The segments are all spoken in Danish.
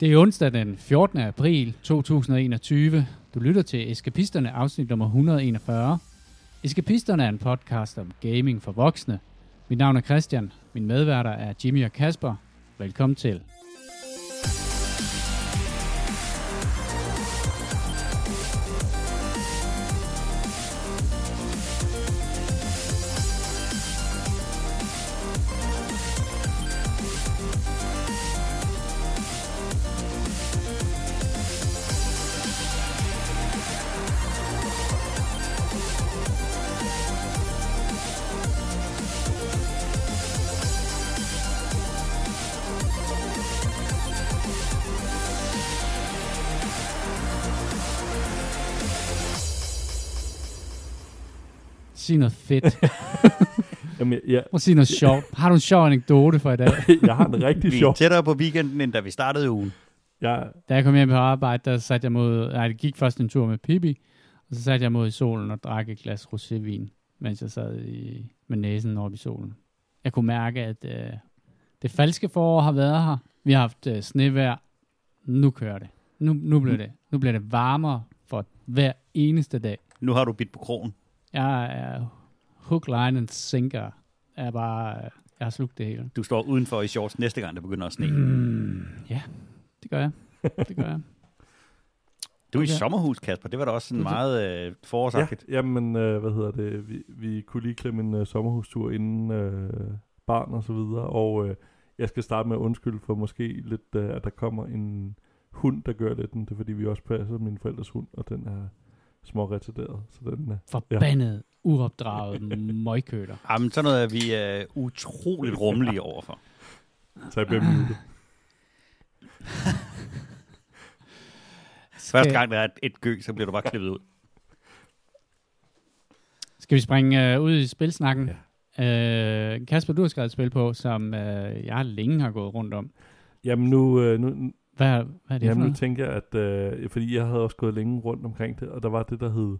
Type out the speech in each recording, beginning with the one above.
Det er onsdag den 14. april 2021. Du lytter til Eskapisterne, afsnit nummer 141. Eskapisterne er en podcast om gaming for voksne. Mit navn er Christian. Min medværter er Jimmy og Kasper. Velkommen til. Sig noget fedt. Jamen, jeg, Prøv at sige noget sjovt. Har du en sjov anekdote for i dag? jeg har en rigtig Vi er sjov... tættere på weekenden, end da vi startede ugen. Jeg, Da jeg kom hjem på arbejde, der satte jeg mod... Nej, det gik først en tur med Pippi, og så satte jeg mod i solen og drak et glas rosévin, mens jeg sad i, med næsen oppe i solen. Jeg kunne mærke, at øh, det falske forår har været her. Vi har haft øh, snevejr. Nu kører det. Nu, nu, bliver det. nu bliver det varmere for hver eneste dag. Nu har du bidt på krogen. Jeg er hook, line and sinker. Jeg er bare... Jeg har slugt det hele. Du står udenfor i shorts næste gang, det begynder at sne. Mm, ja, det gør jeg. Det gør jeg. Du er i Okay. sommerhus, Kasper. Det var da også sådan meget øh, ja, forårsagtigt. jamen, øh, hvad hedder det? Vi, vi kunne lige klemme en øh, sommerhustur inden øh, barn og så videre, og øh, jeg skal starte med at undskylde for måske lidt, øh, at der kommer en hund, der gør lidt. Det er fordi, vi også passer min forældres hund, og den er små retarderet. Så den, øh, Forbandet, uopdraget møgkøter. Jamen, sådan noget er vi øh, utroligt rummelige overfor. så jeg bliver muted. Første gang, der er et, et gø, så bliver du bare klippet ud. Skal vi springe øh, ud i spilsnakken? Ja. Øh, Kasper, du har skrevet et spil på, som øh, jeg længe har gået rundt om. Jamen nu, øh, nu, Hvad, hvad er det for Jamen nu noget? tænker jeg, at øh, fordi jeg havde også gået længe rundt omkring det, og der var det, der hed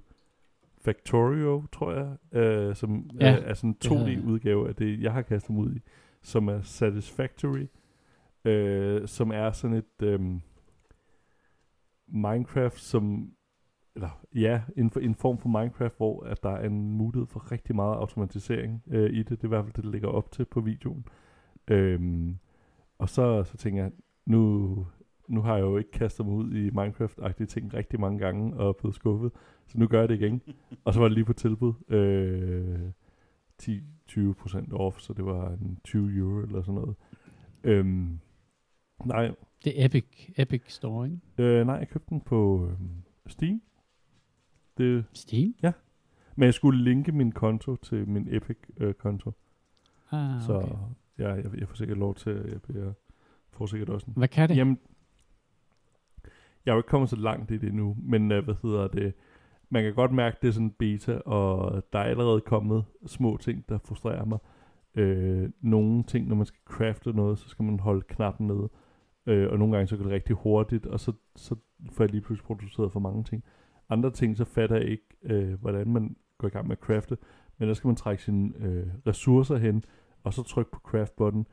Factorio, tror jeg, øh, som Ja, ja, er sådan en det havde jeg. 2D-udgave af det, jeg har kastet mig ud i, som er Satisfactory, øh, som er sådan et øh, Minecraft, som eller ja, en, en form for Minecraft, hvor at der er en mulighed for rigtig meget automatisering øh, i det. Det er i hvert fald det, der ligger op til på videoen. Øhm, og så, så tænker jeg, nu, nu har jeg jo ikke kastet mig ud i Minecraft-agtige ting rigtig mange gange og er blevet skuffet, så nu gør jeg det igen. og så var det lige på tilbud. Øh, 10-20% off, så det var en 20 euro eller sådan noget. Øhm, nej, Det er Epic, Epic Store, ikke? øh, nej, jeg købte den på øh, Steam. Det, Steam? men jeg skulle linke min konto til min Epic-konto. Ah, så okay. ja, jeg, jeg får sikkert lov til, jeg bliver, får sikkert også en. Hvad kan det? Jamen, jeg er jo ikke kommet så langt i det endnu, men øh, hvad hedder det? Man kan godt mærke, det er sådan beta, og der er allerede kommet små ting, der frustrerer mig. Øh, nogle ting, når man skal crafte noget, så skal man holde knappen nede. Øh, og nogle gange så går det rigtig hurtigt, og så, så får jeg lige pludselig produceret for mange ting. Andre ting, så fatter jeg ikke, øh, hvordan man går i gang med at crafte. Men der skal man trække sine øh, ressourcer hen, og så trykke på craft-button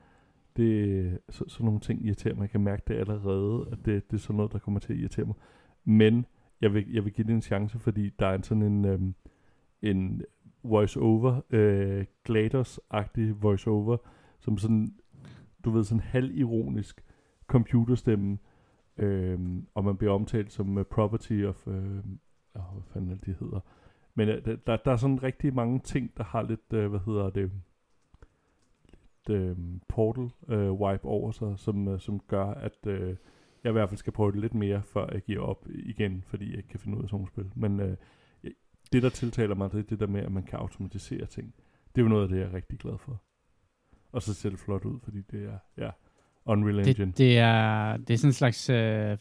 det, så, sådan nogle ting irriterer mig. Jeg kan mærke det allerede, at det, det er sådan noget, der kommer til at irritere mig. Men jeg vil, jeg vil give det en chance, fordi der er en sådan en, øhm, en voice-over, øh, GLaDOS-agtig voice-over, som sådan, du ved, sådan halvironisk computerstemme, øhm, og man bliver omtalt som uh, property of, øh, oh, hvad fanden er det, de hedder. Men øh, der, der, er sådan rigtig mange ting, der har lidt, øh, hvad hedder det, øh, portal øh, wipe over sig, som, øh, som gør, at øh, jeg i hvert fald skal prøve det lidt mere, før jeg giver op igen, fordi jeg ikke kan finde ud af sådan nogle spil. Men øh, det, der tiltaler mig, det er det der med, at man kan automatisere ting. Det er jo noget af det, jeg er rigtig glad for. Og så ser det flot ud, fordi det er, ja, Unreal Engine. Det, det, er, det er sådan en slags... Øh,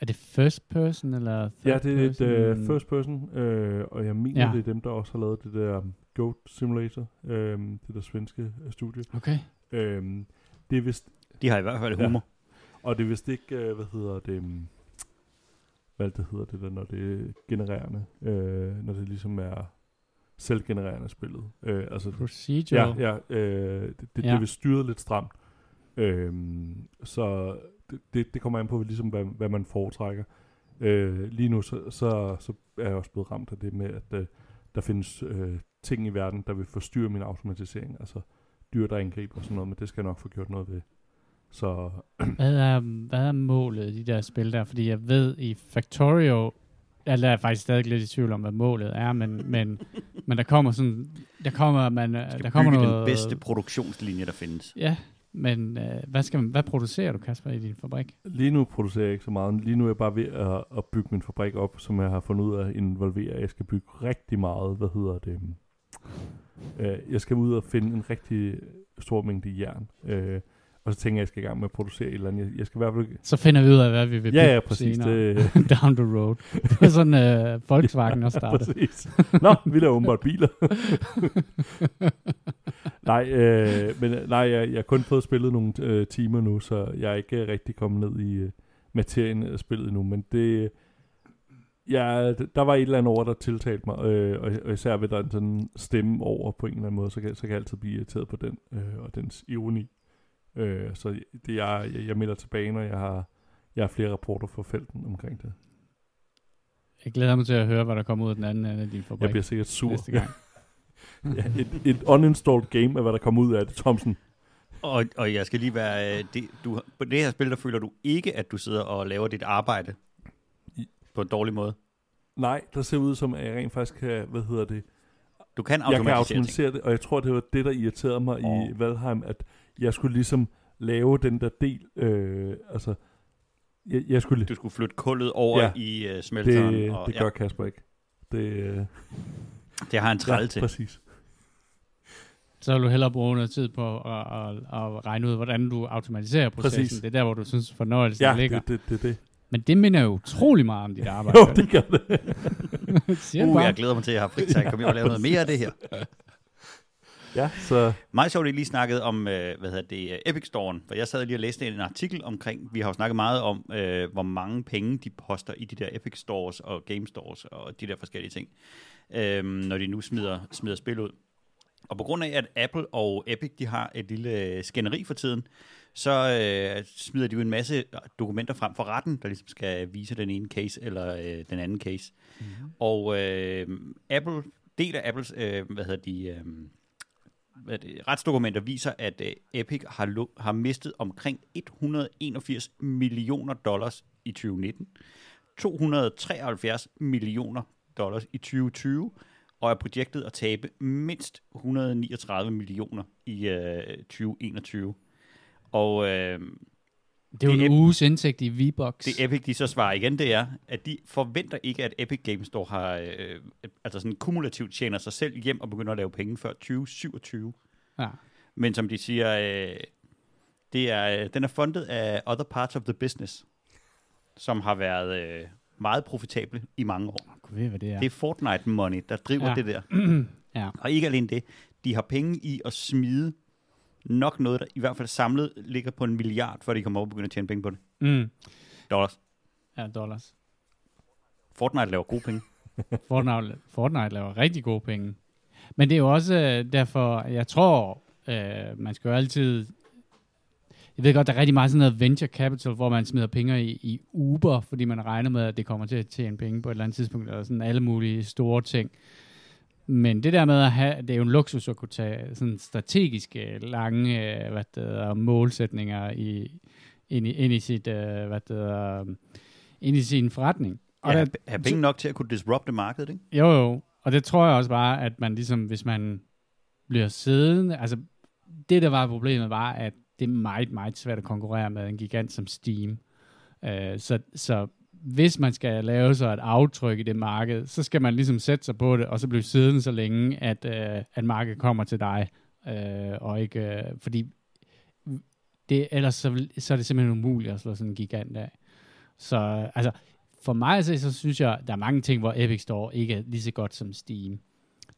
er det first person, eller third ja, det er et person? uh, first person, øh, og jeg mener, Ja. det er dem, der også har lavet det der Goat Simulator, øh, det der svenske øh, studie. Okay. Øh, det er vist De har i hvert fald Ja. humor. Og det er vist ikke, øh, hvad hedder det, mm, hvad det hedder det der, når det er genererende, øh, når det ligesom er selvgenererende spillet. Øh, altså, Procedural. ja, ja, øh, det, det, Ja. det er vist styret lidt stramt. Øhm, så det, det, det kommer an på, ligesom, hvad, hvad man foretrækker. Øh, lige nu så, så, så er jeg også blevet ramt af det med, at øh, der findes øh, ting i verden, der vil forstyrre min automatisering. Altså dyr, der angriber og sådan noget, men det skal jeg nok få gjort noget ved. Så Hvad er, hvad er målet i de der spil der? Fordi jeg ved, i Factorio, eller er jeg faktisk stadig lidt i tvivl om, hvad målet er, men, men, men der kommer sådan, der kommer, man, Skal der kommer bygge noget... den bedste produktionslinje, der findes. Ja, men øh, hvad, skal man, hvad producerer du, Kasper, i din fabrik? lige nu producerer jeg ikke så meget. Lige nu er jeg bare ved at, at bygge min fabrik op, som jeg har fundet ud af at involvere. Jeg skal bygge rigtig meget, hvad hedder det? Øh, jeg skal ud og finde en rigtig stor mængde jern. Øh, og så tænker jeg, at jeg skal i gang med at producere et eller andet. Jeg, jeg skal i hvert fald... Så finder vi ud af, hvad vi vil Ja, ja, præcis. senere. Det, Down the road. Det er sådan, øh, Volkswagen også startede. Præcis. Nå, vi laver åbenbart biler. nej, øh, men nej, jeg, jeg har kun fået spillet nogle øh, timer nu, så jeg er ikke rigtig kommet ned i øh, materien af spillet endnu, men det... Ja, der var et eller andet over, der tiltalte mig, øh, og, og især ved der en sådan stemme over på en eller anden måde, så kan, så kan jeg altid blive irriteret på den, øh, og dens ironi. Øh, så det, jeg, jeg, jeg melder tilbage, når jeg har, jeg har flere rapporter fra felten omkring det. Jeg glæder mig til at høre, hvad der kommer ud af den anden ende af din fabrik Jeg bliver sikkert sur. næste gang. ja, et, et uninstalled game er, hvad der kommer ud af det, Thomsen. Og, og jeg skal lige være... øh, Det, du, på det her spil, der føler du ikke, at du sidder og laver dit arbejde på en dårlig måde. Nej, der ser ud som, at jeg rent faktisk kan, hvad hedder det, Du kan jeg kan automatisere ting. automatisere det, og jeg tror, det var det, der irriterede mig oh. i. Valheim, at jeg skulle ligesom lave den der del, øh, altså, jeg, jeg skulle, Du skulle flytte kullet over Ja. ja. i uh, smelteren. det, og, det gør Kasper ikke. Det, øh, det har en træl ja, til. præcis. Så vil du hellere bruge noget tid på at, at, at regne ud, hvordan du automatiserer processen. Præcis. Det er der, hvor du synes, fornøjelsen Ja, ligger. det, det, det, det. Men det minder jo utrolig meget om dit arbejde. Jo, det gør det. Jeg Uh, bare. jeg glæder mig til at have fri, så jeg kan komme hjem og lave noget mere af det her. Ja, så Meget sjovt, at I lige snakket om, øh, hvad hedder det, øh, Epic Store'en, for jeg sad lige og læste en artikel omkring, vi har jo snakket meget om, øh, hvor mange penge de poster i de der Epic Stores og Game Stores og de der forskellige ting, øh, når de nu smider, smider spil ud. Og på grund af, at Apple og Epic, de har et lille øh, skænderi for tiden, så øh, smider de jo en masse dokumenter frem for retten, der ligesom skal vise den ene case eller øh, den anden case. Mm-hmm. Og øh, Apple, del af Apples, øh, hvad hedder de, øh, hvad det, retsdokumenter viser, at øh, Epic har, lo- har mistet omkring 181 millioner dollars i 2019, 273 millioner dollars i 2020, og er projektet at tabe mindst 139 millioner i øh, 2021. Og øh, Det er jo det en uges indsigt i V-Box. det Epic de så svarer igen, det er, at de forventer ikke, at Epic Games Store har, øh, altså sådan kumulativt tjener sig selv hjem og begynder at lave penge før 2027. Ja. Men som de siger, øh, det er, øh, den er fundet af other parts of the business, som har været øh, meget profitable i mange år. Gud ved, hvad det er. Det er Fortnite money, der driver ja. det der. ja. Og ikke alene det, de har penge i at smide nok noget, der i hvert fald samlet ligger på en milliard, før de kommer over og begynder at tjene penge på det. Mm. Dollars. ja, dollars. Fortnite laver gode penge. Fortnite, Fortnite laver rigtig gode penge. Men det er jo også øh, derfor, jeg tror, øh, man skal jo altid... Jeg ved godt, der er rigtig meget sådan noget venture capital, hvor man smider penge i, i Uber, fordi man regner med, at det kommer til at tjene penge på et eller andet tidspunkt, eller sådan alle mulige store ting. Men det der med at have, det er jo en luksus at kunne tage sådan strategiske, lange øh, hvad det hedder, målsætninger i, ind, i, ind i sit, øh, hvad det hedder, ind i sin forretning. Og der- ja, have, have penge nok til at kunne disrupte markedet, ikke? jo, jo. Og det tror jeg også bare, at man ligesom, hvis man bliver siddende, altså det der var problemet var, at det er meget, meget svært at konkurrere med en gigant som Steam. Uh, så, så hvis man skal lave sig et aftryk i det marked, så skal man ligesom sætte sig på det, og så blive siddende så længe, at, øh, at markedet kommer til dig. Øh, og ikke, øh, fordi det, ellers så, så er det simpelthen umuligt at slå sådan en gigant af. Så altså, for mig så, så synes jeg, der er mange ting, hvor Epic Store ikke er lige så godt som Steam.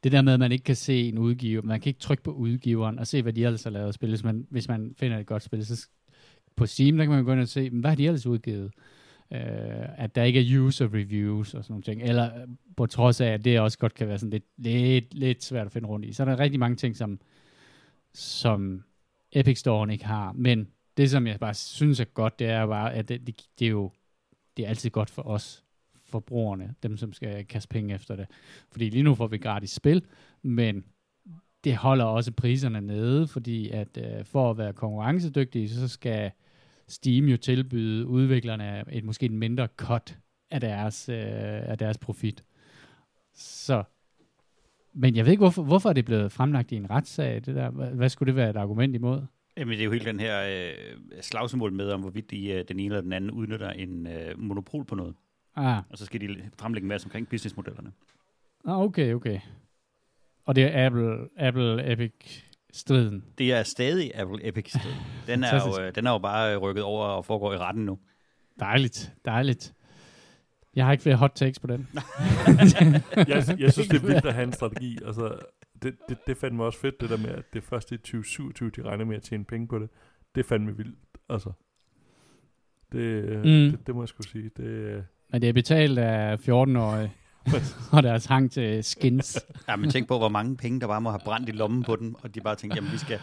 Det der med, at man ikke kan se en udgiver, man kan ikke trykke på udgiveren og se, hvad de ellers har lavet at spille. Hvis man, hvis man finder et godt spil, så på Steam, der kan man gå ind og se, hvad har de ellers udgivet? Øh, at der ikke er user reviews og sådan nogle ting. Eller øh, på trods af, at det også godt kan være sådan lidt, lidt, lidt svært at finde rundt i. Så er der rigtig mange ting, som, som Epic Store ikke har. Men det, som jeg bare synes er godt, det er bare, at det, det, det er jo det er altid godt for os, forbrugerne, dem som skal kaste penge efter det. Fordi lige nu får vi gratis spil, men det holder også priserne nede, fordi at øh, for at være konkurrencedygtige, så skal Steam jo tilbyde udviklerne et måske en mindre cut af deres, øh, af deres profit. Så, men jeg ved ikke, hvorfor, hvorfor er det blevet fremlagt i en retssag, det der. Hvad, skulle det være et argument imod? Jamen, det er jo hele den her øh, slagsmål med, om hvorvidt de, øh, den ene eller den anden udnytter en øh, monopol på noget. Ah, Og så skal de fremlægge en masse omkring businessmodellerne. ah okay, okay. Og det er Apple, Apple Epic striden. Det er stadig Apple Epic striden. Den er, jo, øh, den er jo bare rykket over og foregår i retten nu. Dejligt, dejligt. Jeg har ikke flere hot takes på den. jeg, jeg synes, det er vildt at have en strategi. Altså, det, det, det fandt mig også fedt, det der med, at det først i 2027, de regner med at tjene penge på det. Det fandt mig vildt. Altså, det, Mm. mm. det, det må jeg skulle sige. Det, øh, Men det er betalt af 14-årige og deres hang til skins. Ja, men tænk på, hvor mange penge, der bare må have brændt i lommen på dem, og de bare tænker, jamen vi skal,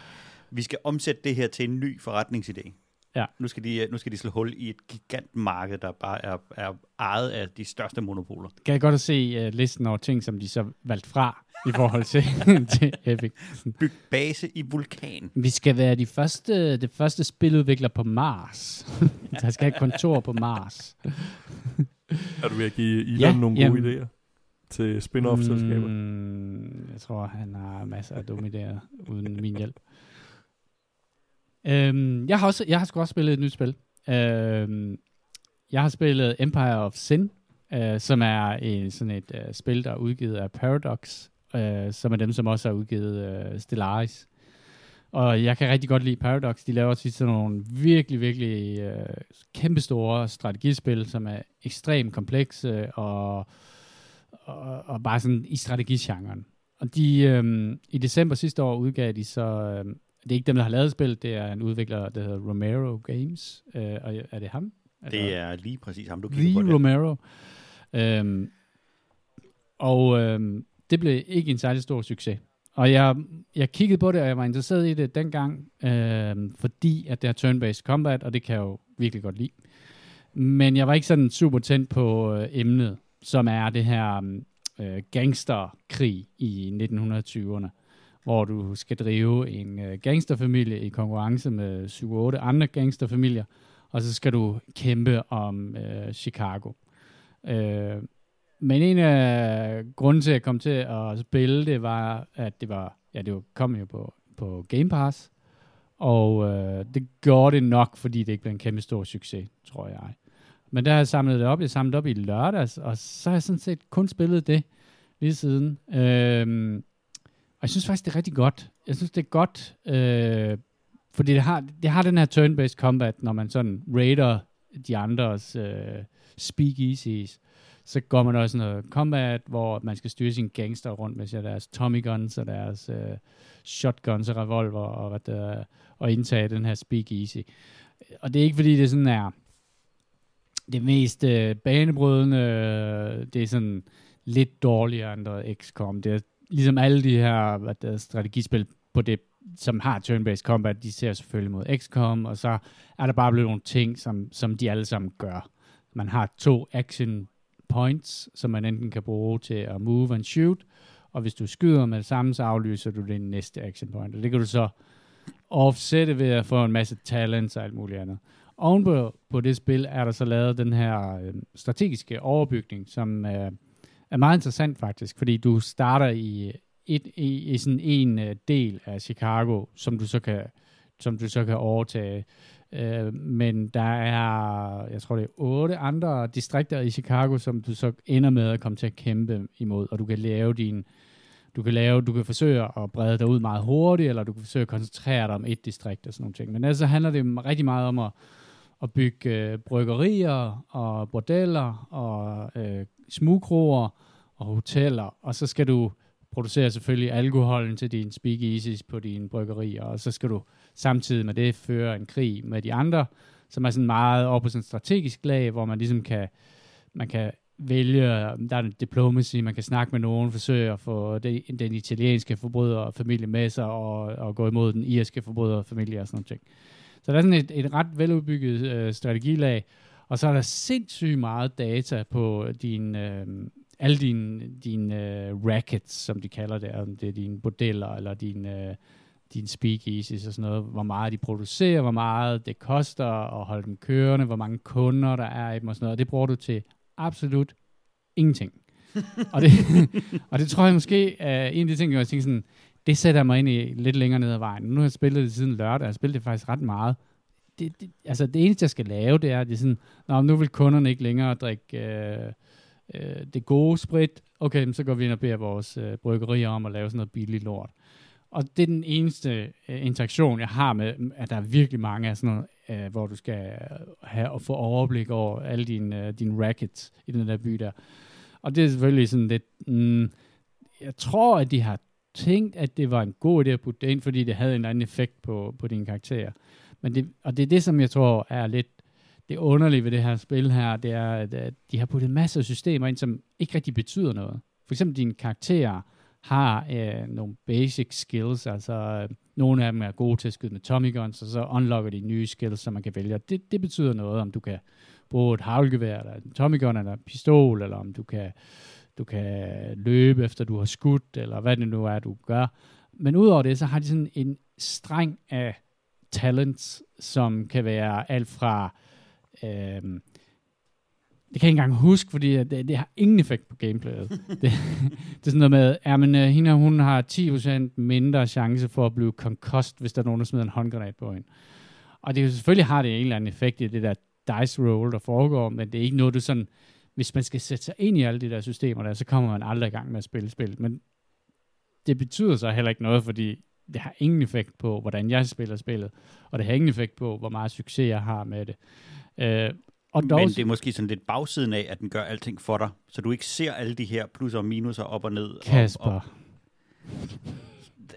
vi skal omsætte det her til en ny forretningsidé. Ja. Nu skal, de, nu skal de slå hul i et gigantmarked, der bare er, er ejet af de største monopoler. Kan jeg godt at se uh, listen over ting, som de så valgte fra i forhold til, til Epic. Byg base i vulkan. Vi skal være de første, det første spiludvikler på Mars. Der skal have et kontor på Mars. er du ved at give Elon Ja, ja, nogle jamen. gode idéer til spin-off-selskaber? Mm, jeg tror, han har masser af dumme idéer uden min hjælp. Øhm, jeg har også, jeg har sgu også spillet et nyt spil. Øhm, jeg har spillet Empire of Sin, øh, som er en, sådan et øh, spil, der er udgivet af Paradox, øh, som er dem, som også har udgivet øh, Stellaris. Og jeg kan rigtig godt lide Paradox. De laver også sådan nogle virkelig, virkelig øh, kæmpestore strategispil, som er ekstremt komplekse og, og, og bare sådan i strategigenren. Og de, øhm, i december sidste år udgav de så, øhm, det er ikke dem, der har lavet spil, det er en udvikler, der hedder Romero Games. Øh, og er det ham? Det er lige præcis ham, du kigger på The det. Romero. Øhm, og øhm, det blev ikke en særlig stor succes. Og jeg, jeg kiggede på det, og jeg var interesseret i det dengang, øhm, fordi at det er turn-based combat, og det kan jeg jo virkelig godt lide. Men jeg var ikke sådan super tændt på øh, emnet, som er det her mm, øh, gangsterkrig i 1920'erne, hvor du skal drive en øh, gangsterfamilie i konkurrence med 7-8 andre gangsterfamilier, og så skal du kæmpe om øh, Chicago. Øh, men en af grunden til, at jeg kom til at spille det, var, at det var, ja, det var, kom jo på, på Game Pass, og øh, det gjorde det nok, fordi det ikke blev en kæmpe stor succes, tror jeg. Men der har jeg samlet det op. Jeg samlede op i lørdags, og så har jeg sådan set kun spillet det lige siden. Øhm, og jeg synes faktisk, det er rigtig godt. Jeg synes, det er godt, øh, fordi det har, det har den her turn-based combat, når man sådan raider de andres øh, speakeasies. Så går man også noget combat, hvor man skal styre sine gangster rundt med deres Tommy guns og deres øh, shotguns og revolver og, hvad der, og indtage den her speakeasy. Og det er ikke fordi, det sådan er det mest øh, banebrydende, øh, det er sådan lidt dårligere end noget XCOM. Det er ligesom alle de her hvad der, strategispil på det, som har turn-based combat, de ser selvfølgelig mod XCOM, og så er der bare blevet nogle ting, som, som de alle sammen gør. Man har to action points, som man enten kan bruge til at move and shoot, og hvis du skyder med det samme, så aflyser du det næste action point, og det kan du så offsette ved at få en masse talents og alt muligt andet. Ovenpå på det spil er der så lavet den her øh, strategiske overbygning, som øh, er meget interessant faktisk, fordi du starter i, et, i, i sådan en øh, del af Chicago, som du så kan, som du så kan overtage. Øh, men der er, jeg tror det er otte andre distrikter i Chicago, som du så ender med at komme til at kæmpe imod, og du kan lave din du kan lave, du kan forsøge at brede dig ud meget hurtigt, eller du kan forsøge at koncentrere dig om et distrikt og sådan nogle ting. Men altså handler det rigtig meget om at, at bygge øh, bryggerier og bordeller og øh, smugkroer og hoteller, og så skal du producere selvfølgelig alkoholen til dine speakeasies på dine bryggerier, og så skal du samtidig med det føre en krig med de andre, som er sådan meget op på sådan en strategisk lag, hvor man ligesom kan, man kan vælge, øh, der er en diplomacy, man kan snakke med nogen, forsøge at få den, den italienske forbryderfamilie med sig, og, og gå imod den irske forbryderfamilie og sådan noget. Så der er sådan et, et ret veludbygget øh, strategilag, og så er der sindssygt meget data på din, øh, alle dine, dine øh, rackets, som de kalder det, om det er dine bordeller eller dine, øh, dine speakeasies og sådan noget, hvor meget de producerer, hvor meget det koster at holde dem kørende, hvor mange kunder der er i dem og sådan noget, og det bruger du til absolut ingenting. og, det, og det tror jeg måske er en af de ting, jeg tænker sådan, det sætter mig ind i lidt længere ned ad vejen. Nu har jeg spillet det siden lørdag, jeg har spillet det faktisk ret meget. Det, det, altså det eneste, jeg skal lave, det er, at det er sådan, Nå, nu vil kunderne ikke længere drikke øh, øh, det gode sprit. Okay, så går vi ind og beder vores øh, bryggerier om at lave sådan noget billigt lort. Og det er den eneste øh, interaktion, jeg har med, at der er virkelig mange af sådan noget, øh, hvor du skal have og få overblik over alle dine, øh, dine rackets i den der by der. Og det er selvfølgelig sådan lidt, mm, jeg tror, at de har tænkt, at det var en god idé at putte det ind, fordi det havde en eller anden effekt på, på dine karakterer. Men det, og det er det, som jeg tror er lidt det underlige ved det her spil her, det er, at de har puttet masser af systemer ind, som ikke rigtig betyder noget. For eksempel dine karakterer har øh, nogle basic skills, altså øh, nogle af dem er gode til at skyde med Tommy guns, og så unlocker de nye skills, som man kan vælge. Det, det betyder noget, om du kan bruge et havlgevær, eller en Tommy gun, eller en pistol, eller om du kan, du kan løbe efter du har skudt, eller hvad det nu er, du gør. Men udover det, så har de sådan en streng af talents, som kan være alt fra øh, det kan jeg ikke engang huske, fordi det, det har ingen effekt på gameplayet. det, det er sådan noget med, ja, men uh, hende, hun har 10% mindre chance for at blive concussed, hvis der er nogen, der smider en håndgranat på hende. Og det selvfølgelig har det en eller anden effekt i det der dice roll, der foregår, men det er ikke noget, du sådan, hvis man skal sætte sig ind i alle de der systemer der, så kommer man aldrig i gang med at spille spil. Men det betyder så heller ikke noget, fordi det har ingen effekt på, hvordan jeg spiller spillet, og det har ingen effekt på, hvor meget succes jeg har med det. Uh, og dog, Men det er måske sådan lidt bagsiden af, at den gør alting for dig, så du ikke ser alle de her plusser og minuser op og ned. Kasper. Og, og,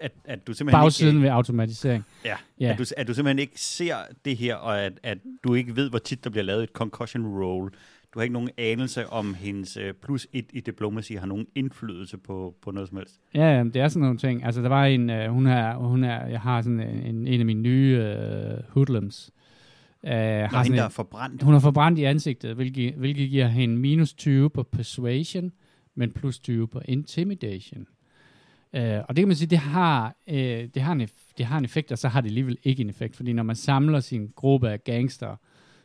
at, at du simpelthen Bagsiden ikke, ved automatisering. Ja, ja. At, du, at du simpelthen ikke ser det her, og at, at du ikke ved, hvor tit der bliver lavet et concussion roll. Du har ikke nogen anelse om hendes uh, plus et i diplomacy har nogen indflydelse på, på noget som helst. Ja, det er sådan nogle ting. Altså, der var en, uh, hun er, hun er, jeg har sådan en, en af mine nye uh, hoodlums, Uh, har hende, der er forbrændt. Hun er forbrændt i ansigtet, hvilket, hvilket giver hende minus 20 på persuasion, men plus 20 på intimidation. Uh, og det kan man sige, det har, uh, det, har en, det har en effekt, og så har det alligevel ikke en effekt, fordi når man samler sin gruppe af gangster,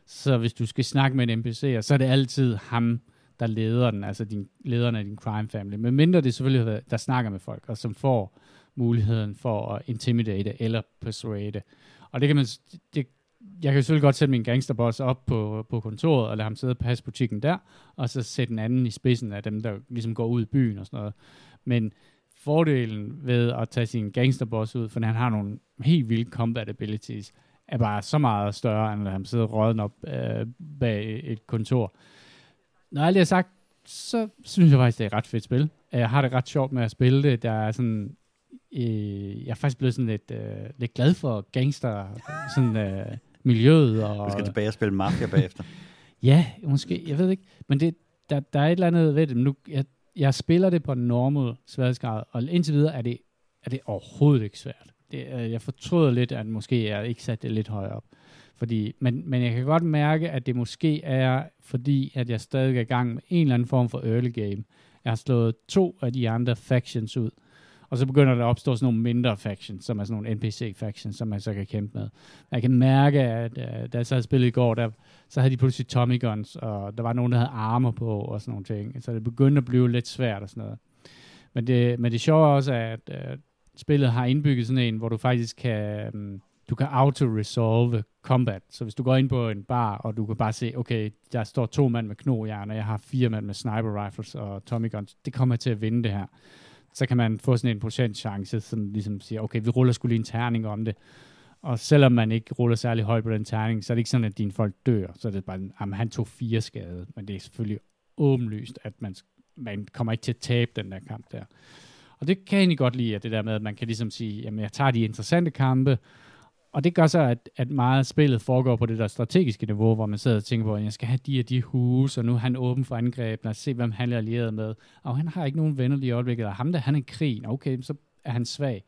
så hvis du skal snakke med en NPC, så er det altid ham, der leder den, altså din, lederen af din crime family. Men mindre det selvfølgelig, der snakker med folk, og som får muligheden for at intimidate eller persuade. Og det kan man, det, jeg kan selvfølgelig godt sætte min gangsterboss op på, på kontoret, og lade ham sidde og passe butikken der, og så sætte en anden i spidsen af dem, der ligesom går ud i byen og sådan noget. Men fordelen ved at tage sin gangsterboss ud, for han har nogle helt vilde combat abilities, er bare så meget større, end at han sidder råden op øh, bag et kontor. Når alt det er sagt, så synes jeg faktisk, det er et ret fedt spil. Jeg har det ret sjovt med at spille det. Der er sådan, øh, jeg er faktisk blevet sådan lidt, øh, lidt glad for gangster, sådan øh, miljøet. Og, du skal tilbage og spille Mafia bagefter. ja, måske. Jeg ved ikke. Men det, der, der er et eller andet ved det. Nu, jeg, jeg spiller det på normal sværhedsgrad, og indtil videre er det, er det overhovedet ikke svært. Det, jeg fortryder lidt, at måske jeg ikke sat det lidt højere op. Fordi, men, men jeg kan godt mærke, at det måske er, fordi at jeg stadig er i gang med en eller anden form for early game. Jeg har slået to af de andre factions ud, og så begynder der at opstå sådan nogle mindre factions, som er sådan nogle NPC-factions, som man så kan kæmpe med. Jeg kan mærke, at uh, da jeg så havde spillet i går, der, så havde de pludselig Tommy Guns, og der var nogen, der havde armer på, og sådan nogle ting. Så det begyndte at blive lidt svært og sådan noget. Men det, men det sjove er også, at uh, spillet har indbygget sådan en, hvor du faktisk kan... Um, du kan auto-resolve combat. Så hvis du går ind på en bar, og du kan bare se, okay, der står to mand med knogjern, og jeg har fire mand med sniper rifles og Tommy guns, det kommer til at vinde det her så kan man få sådan en procentchance, som ligesom siger, okay, vi ruller skulle lige en terning om det. Og selvom man ikke ruller særlig højt på den terning, så er det ikke sådan, at dine folk dør. Så er det bare, at han tog fire skade. Men det er selvfølgelig åbenlyst, at man, man kommer ikke til at tabe den der kamp der. Og det kan jeg egentlig godt lide, at det der med, at man kan ligesom sige, jamen jeg tager de interessante kampe, og det gør så, at, at meget af spillet foregår på det der strategiske niveau, hvor man sidder og tænker på, at jeg skal have de og de huse, og nu er han åben for angreb, og se, hvem han er allieret med. Og han har ikke nogen venner lige i øjeblikket, og ham der, han er krig. Okay, så er han svag.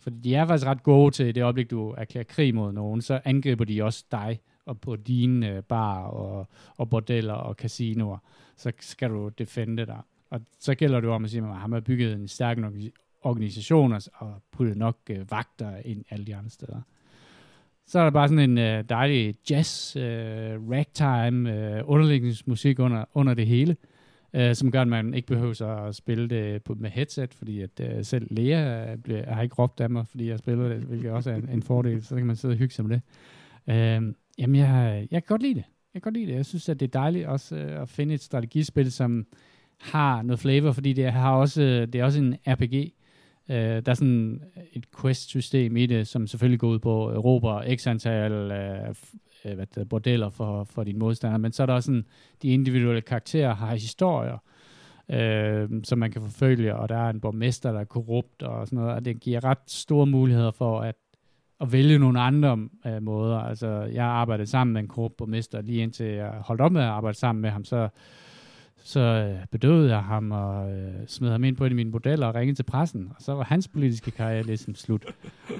For de er faktisk ret gode til, det øjeblik, du erklærer krig mod nogen, så angriber de også dig og på dine øh, bar og, og bordeller og casinoer. Så skal du defende dig. Og så gælder det jo om at sige, at han har bygget en stærk organisation og, og puttet nok øh, vagter ind alle de andre steder. Så er der bare sådan en øh, dejlig jazz, øh, ragtime, øh, underlægningsmusik under, under det hele, øh, som gør, at man ikke behøver at spille det på, med headset, fordi at øh, selv Lea øh, bliver, har ikke råbt af mig, fordi jeg spiller det, hvilket også er en, en fordel, så kan man sidde og hygge sig med det. Øh, jamen, jeg, jeg kan godt lide det. Jeg kan godt lide det. Jeg synes, at det er dejligt også øh, at finde et strategispil, som har noget flavor, fordi det har også, det er også en RPG, Uh, øh, der er sådan et quest-system i det, som selvfølgelig går ud på øh, at erobre x antal uh, hvad det, bordeller for, for dine modstandere, men så er der også sådan, de individuelle karakterer har historier, uh, som man kan forfølge, og der er en borgmester, der er korrupt og sådan noget, og det giver ret store muligheder for at, at vælge nogle andre uh, måder. Altså, jeg arbejdede sammen med en korrupt borgmester, lige indtil jeg holdt op med at arbejde sammen med ham, så så øh, bedøvede jeg ham og øh, smed ham ind på en af mine modeller og ringede til pressen. Og så var hans politiske karriere ligesom slut.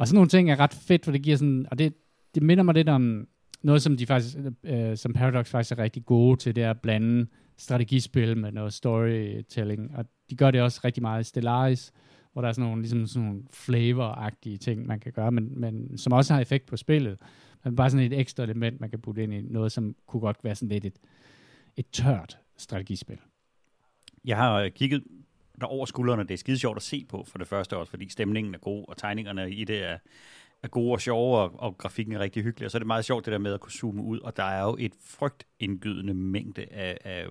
Og sådan nogle ting er ret fedt, for det giver sådan... Og det, det minder mig lidt om noget, som de faktisk, øh, som Paradox faktisk er rigtig gode til, det er at blande strategispil med noget storytelling. Og de gør det også rigtig meget i Stellaris, hvor der er sådan nogle, ligesom sådan nogle flavor-agtige ting, man kan gøre, men, men som også har effekt på spillet. Men bare sådan et ekstra element, man kan putte ind i noget, som kunne godt være sådan lidt et, et tørt strategispil. Jeg har øh, kigget der over skuldrene. Det er skide sjovt at se på for det første også, fordi stemningen er god, og tegningerne i det er, er gode og sjove, og, og grafikken er rigtig hyggelig. Og så er det meget sjovt det der med at kunne zoome ud, og der er jo et frygtindgydende mængde af, af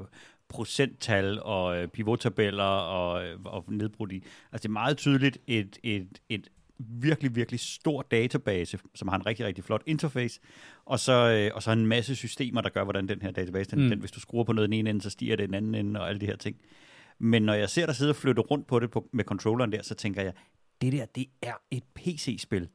procenttal og øh, pivottabeller og, øh, og nedbrudt i. Altså det er meget tydeligt et, et, et virkelig, virkelig stor database, som har en rigtig, rigtig flot interface, og så, øh, og så en masse systemer, der gør, hvordan den her database, den, mm. den, hvis du skruer på noget den ene ende, så stiger det den anden ende, og alle de her ting. Men når jeg ser dig sidde og flytte rundt på det på, med controlleren der, så tænker jeg, det der, det er et PC-spil.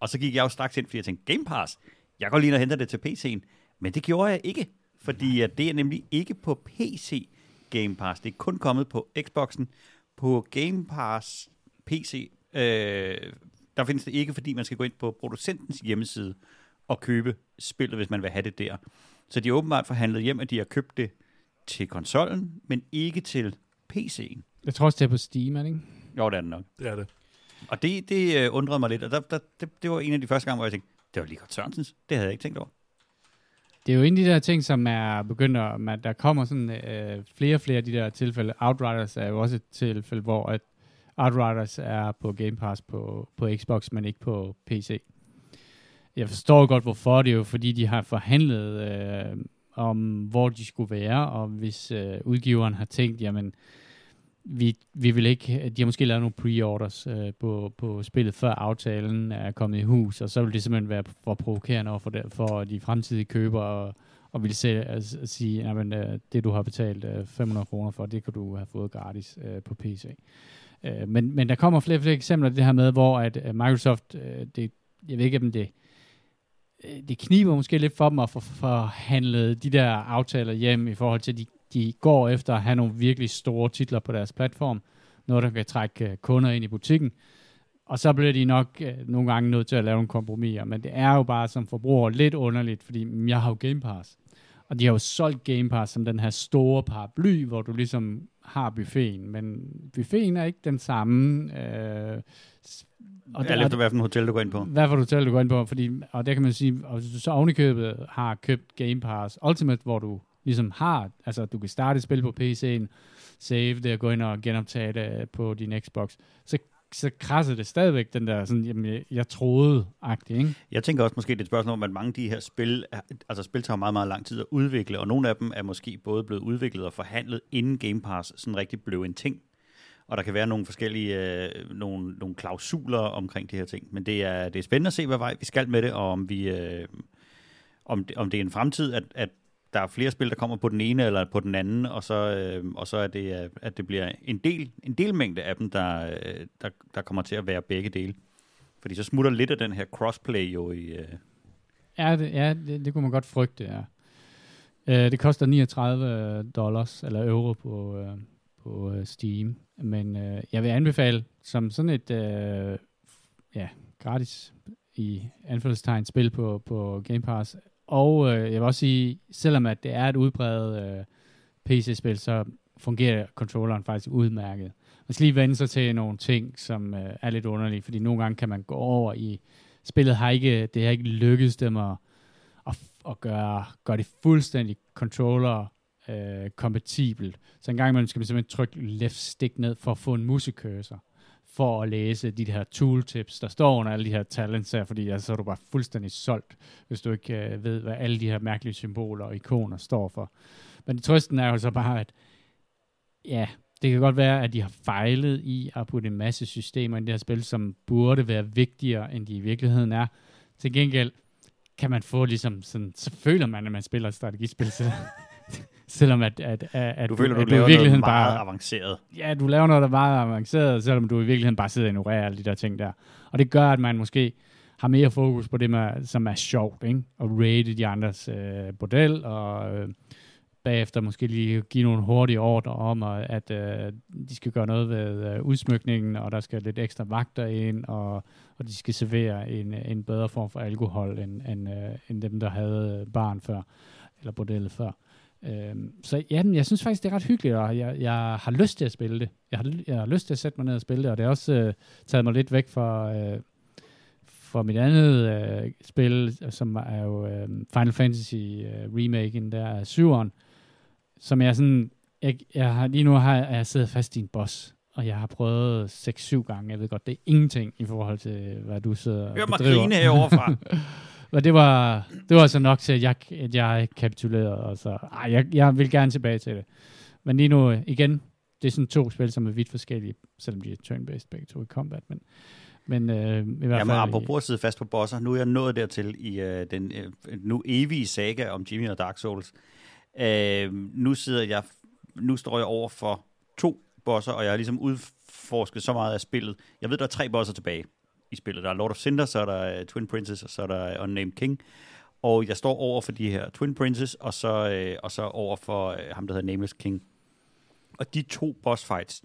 Og så gik jeg jo straks ind, fordi jeg tænkte, Game Pass, jeg går lige og henter det til PC'en. Men det gjorde jeg ikke, fordi at det er nemlig ikke på PC Game Pass. Det er kun kommet på Xboxen. På Game Pass PC Øh, der findes det ikke, fordi man skal gå ind på producentens hjemmeside og købe spillet, hvis man vil have det der. Så de har åbenbart forhandlet hjem, at de har købt det til konsollen, men ikke til PC'en. Jeg tror også, det er på Steam, er det ikke? Jo, det er det nok. Det er det. Og det, det uh, undrede mig lidt, og der, der, det, det var en af de første gange, hvor jeg tænkte, det var lige godt Sørensens. Det havde jeg ikke tænkt over. Det er jo en af de der ting, som er begyndt at, der kommer sådan øh, flere og flere af de der tilfælde. Outriders er jo også et tilfælde, hvor at Outriders er på Game Pass på, på Xbox, men ikke på PC. Jeg forstår godt, hvorfor. Det er jo, fordi de har forhandlet øh, om, hvor de skulle være, og hvis øh, udgiveren har tænkt, jamen, vi, vi vil ikke, de har måske lavet nogle pre-orders øh, på, på spillet, før aftalen er kommet i hus, og så vil det simpelthen være for provokerende over for, det, for de fremtidige købere, og, og vil se, altså, sige, at øh, det du har betalt øh, 500 kroner for, det kan du have fået gratis øh, på PC. Øh, men, men der kommer flere og flere eksempler det her med, hvor at øh, Microsoft, øh, det, jeg ved ikke, om det, øh, det kniber måske lidt for dem at få forhandlet de der aftaler hjem i forhold til, at de, de går efter at have nogle virkelig store titler på deres platform. Noget, der kan trække øh, kunder ind i butikken. Og så bliver de nok øh, nogle gange nødt til at lave nogle kompromiser. Men det er jo bare som forbruger lidt underligt, fordi mm, jeg har jo Game Pass. Og de har jo solgt Game Pass som den her store paraply, hvor du ligesom har buffeten, men buffeten er ikke den samme. Øh, og Alt efter, hvilken hotel du går ind på. Hvad for hotel du går ind på, fordi, og der kan man sige, og hvis du så ovenikøbet har købt Game Pass Ultimate, hvor du ligesom har, altså du kan starte et spil på PC'en, save det og gå ind og genoptage det på din Xbox, så så krasser det stadigvæk den der, sådan, jamen, jeg, jeg troede agtig, ikke? Jeg tænker også måske, det er et spørgsmål om, at mange af de her spil, altså spil tager meget, meget lang tid at udvikle, og nogle af dem er måske både blevet udviklet og forhandlet, inden Game Pass sådan rigtig blev en ting. Og der kan være nogle forskellige øh, nogle, nogle klausuler omkring de her ting. Men det er, det er spændende at se, hvad vej vi skal med det, og om, vi, øh, om, det, om det er en fremtid, at, at der er flere spil, der kommer på den ene eller på den anden, og så, øh, og så er det, øh, at det bliver en del, en del mængde af dem, der, øh, der, der kommer til at være begge dele. Fordi så smutter lidt af den her crossplay jo i... Øh... Ja, det, ja det, det kunne man godt frygte, ja. Øh, det koster 39 øh, dollars eller euro på, øh, på øh, Steam, men øh, jeg vil anbefale som sådan et øh, ja, gratis i anførselstegn spil på, på Game Pass. Og øh, jeg vil også sige, selvom at det er et udbredt øh, PC-spil, så fungerer controlleren faktisk udmærket. Man skal lige vende sig til nogle ting, som øh, er lidt underlige, fordi nogle gange kan man gå over i... Spillet har ikke, det har ikke lykkedes dem at, at, at gøre, gøre det fuldstændig controller øh, kompatibelt. Så en gang imellem skal man simpelthen trykke left stick ned for at få en musikcursor for at læse de her tooltips, der står under alle de her talents her, fordi altså, så er du bare fuldstændig solgt, hvis du ikke øh, ved, hvad alle de her mærkelige symboler og ikoner står for. Men trøsten er jo så bare, at ja, det kan godt være, at de har fejlet i at putte en masse systemer i det her spil, som burde være vigtigere, end de i virkeligheden er. Til gengæld kan man få ligesom sådan, så føler man, at man spiller et strategispil, så, selvom at, at, at, at Du føler, du, at du laver i virkeligheden noget meget bare, avanceret. ja, du laver noget, der er meget avanceret, selvom du i virkeligheden bare sidder og ignorerer alle de der ting der. Og det gør, at man måske har mere fokus på det, med, som er sjovt, ikke? Og rate de andres øh, bordel, og øh, bagefter måske lige give nogle hurtige ordre om, at, at øh, de skal gøre noget ved øh, udsmykningen, og der skal lidt ekstra vagter ind, og, og de skal servere en, en bedre form for alkohol, end, end, øh, end dem, der havde barn før, eller bordellet før. Øhm, så ja, jeg synes faktisk, det er ret hyggeligt, og jeg, jeg har lyst til at spille det. Jeg har, jeg har lyst til at sætte mig ned og spille det, og det har også øh, taget mig lidt væk fra, øh, fra mit andet øh, spil, som er jo øh, Final Fantasy øh, remaken der af syveren, som jeg sådan, jeg, jeg har, lige nu har jeg, jeg siddet fast i en boss, og jeg har prøvet 6-7 gange. Jeg ved godt, det er ingenting i forhold til, hvad du sidder og Hør mig bedriver. grine herovre fra. Og det var, det var så nok til, at jeg, at jeg kapitulerede, og så, ej, jeg, jeg vil gerne tilbage til det. Men lige nu, øh, igen, det er sådan to spil, som er vidt forskellige, selvom de er turn-based begge to i combat, men, men øh, i hvert Jamen, fald... apropos at sidde fast på bosser, nu er jeg nået dertil i øh, den øh, nu evige saga om Jimmy og Dark Souls. Øh, nu sidder jeg, nu står jeg over for to bosser, og jeg har ligesom udforsket så meget af spillet. Jeg ved, der er tre bosser tilbage i spillet. Der er Lord of Cinder, så er der uh, Twin Princess, og så er der Unnamed King. Og jeg står over for de her Twin Princess, og så, øh, og så over for øh, ham, der hedder Nameless King. Og de to boss fights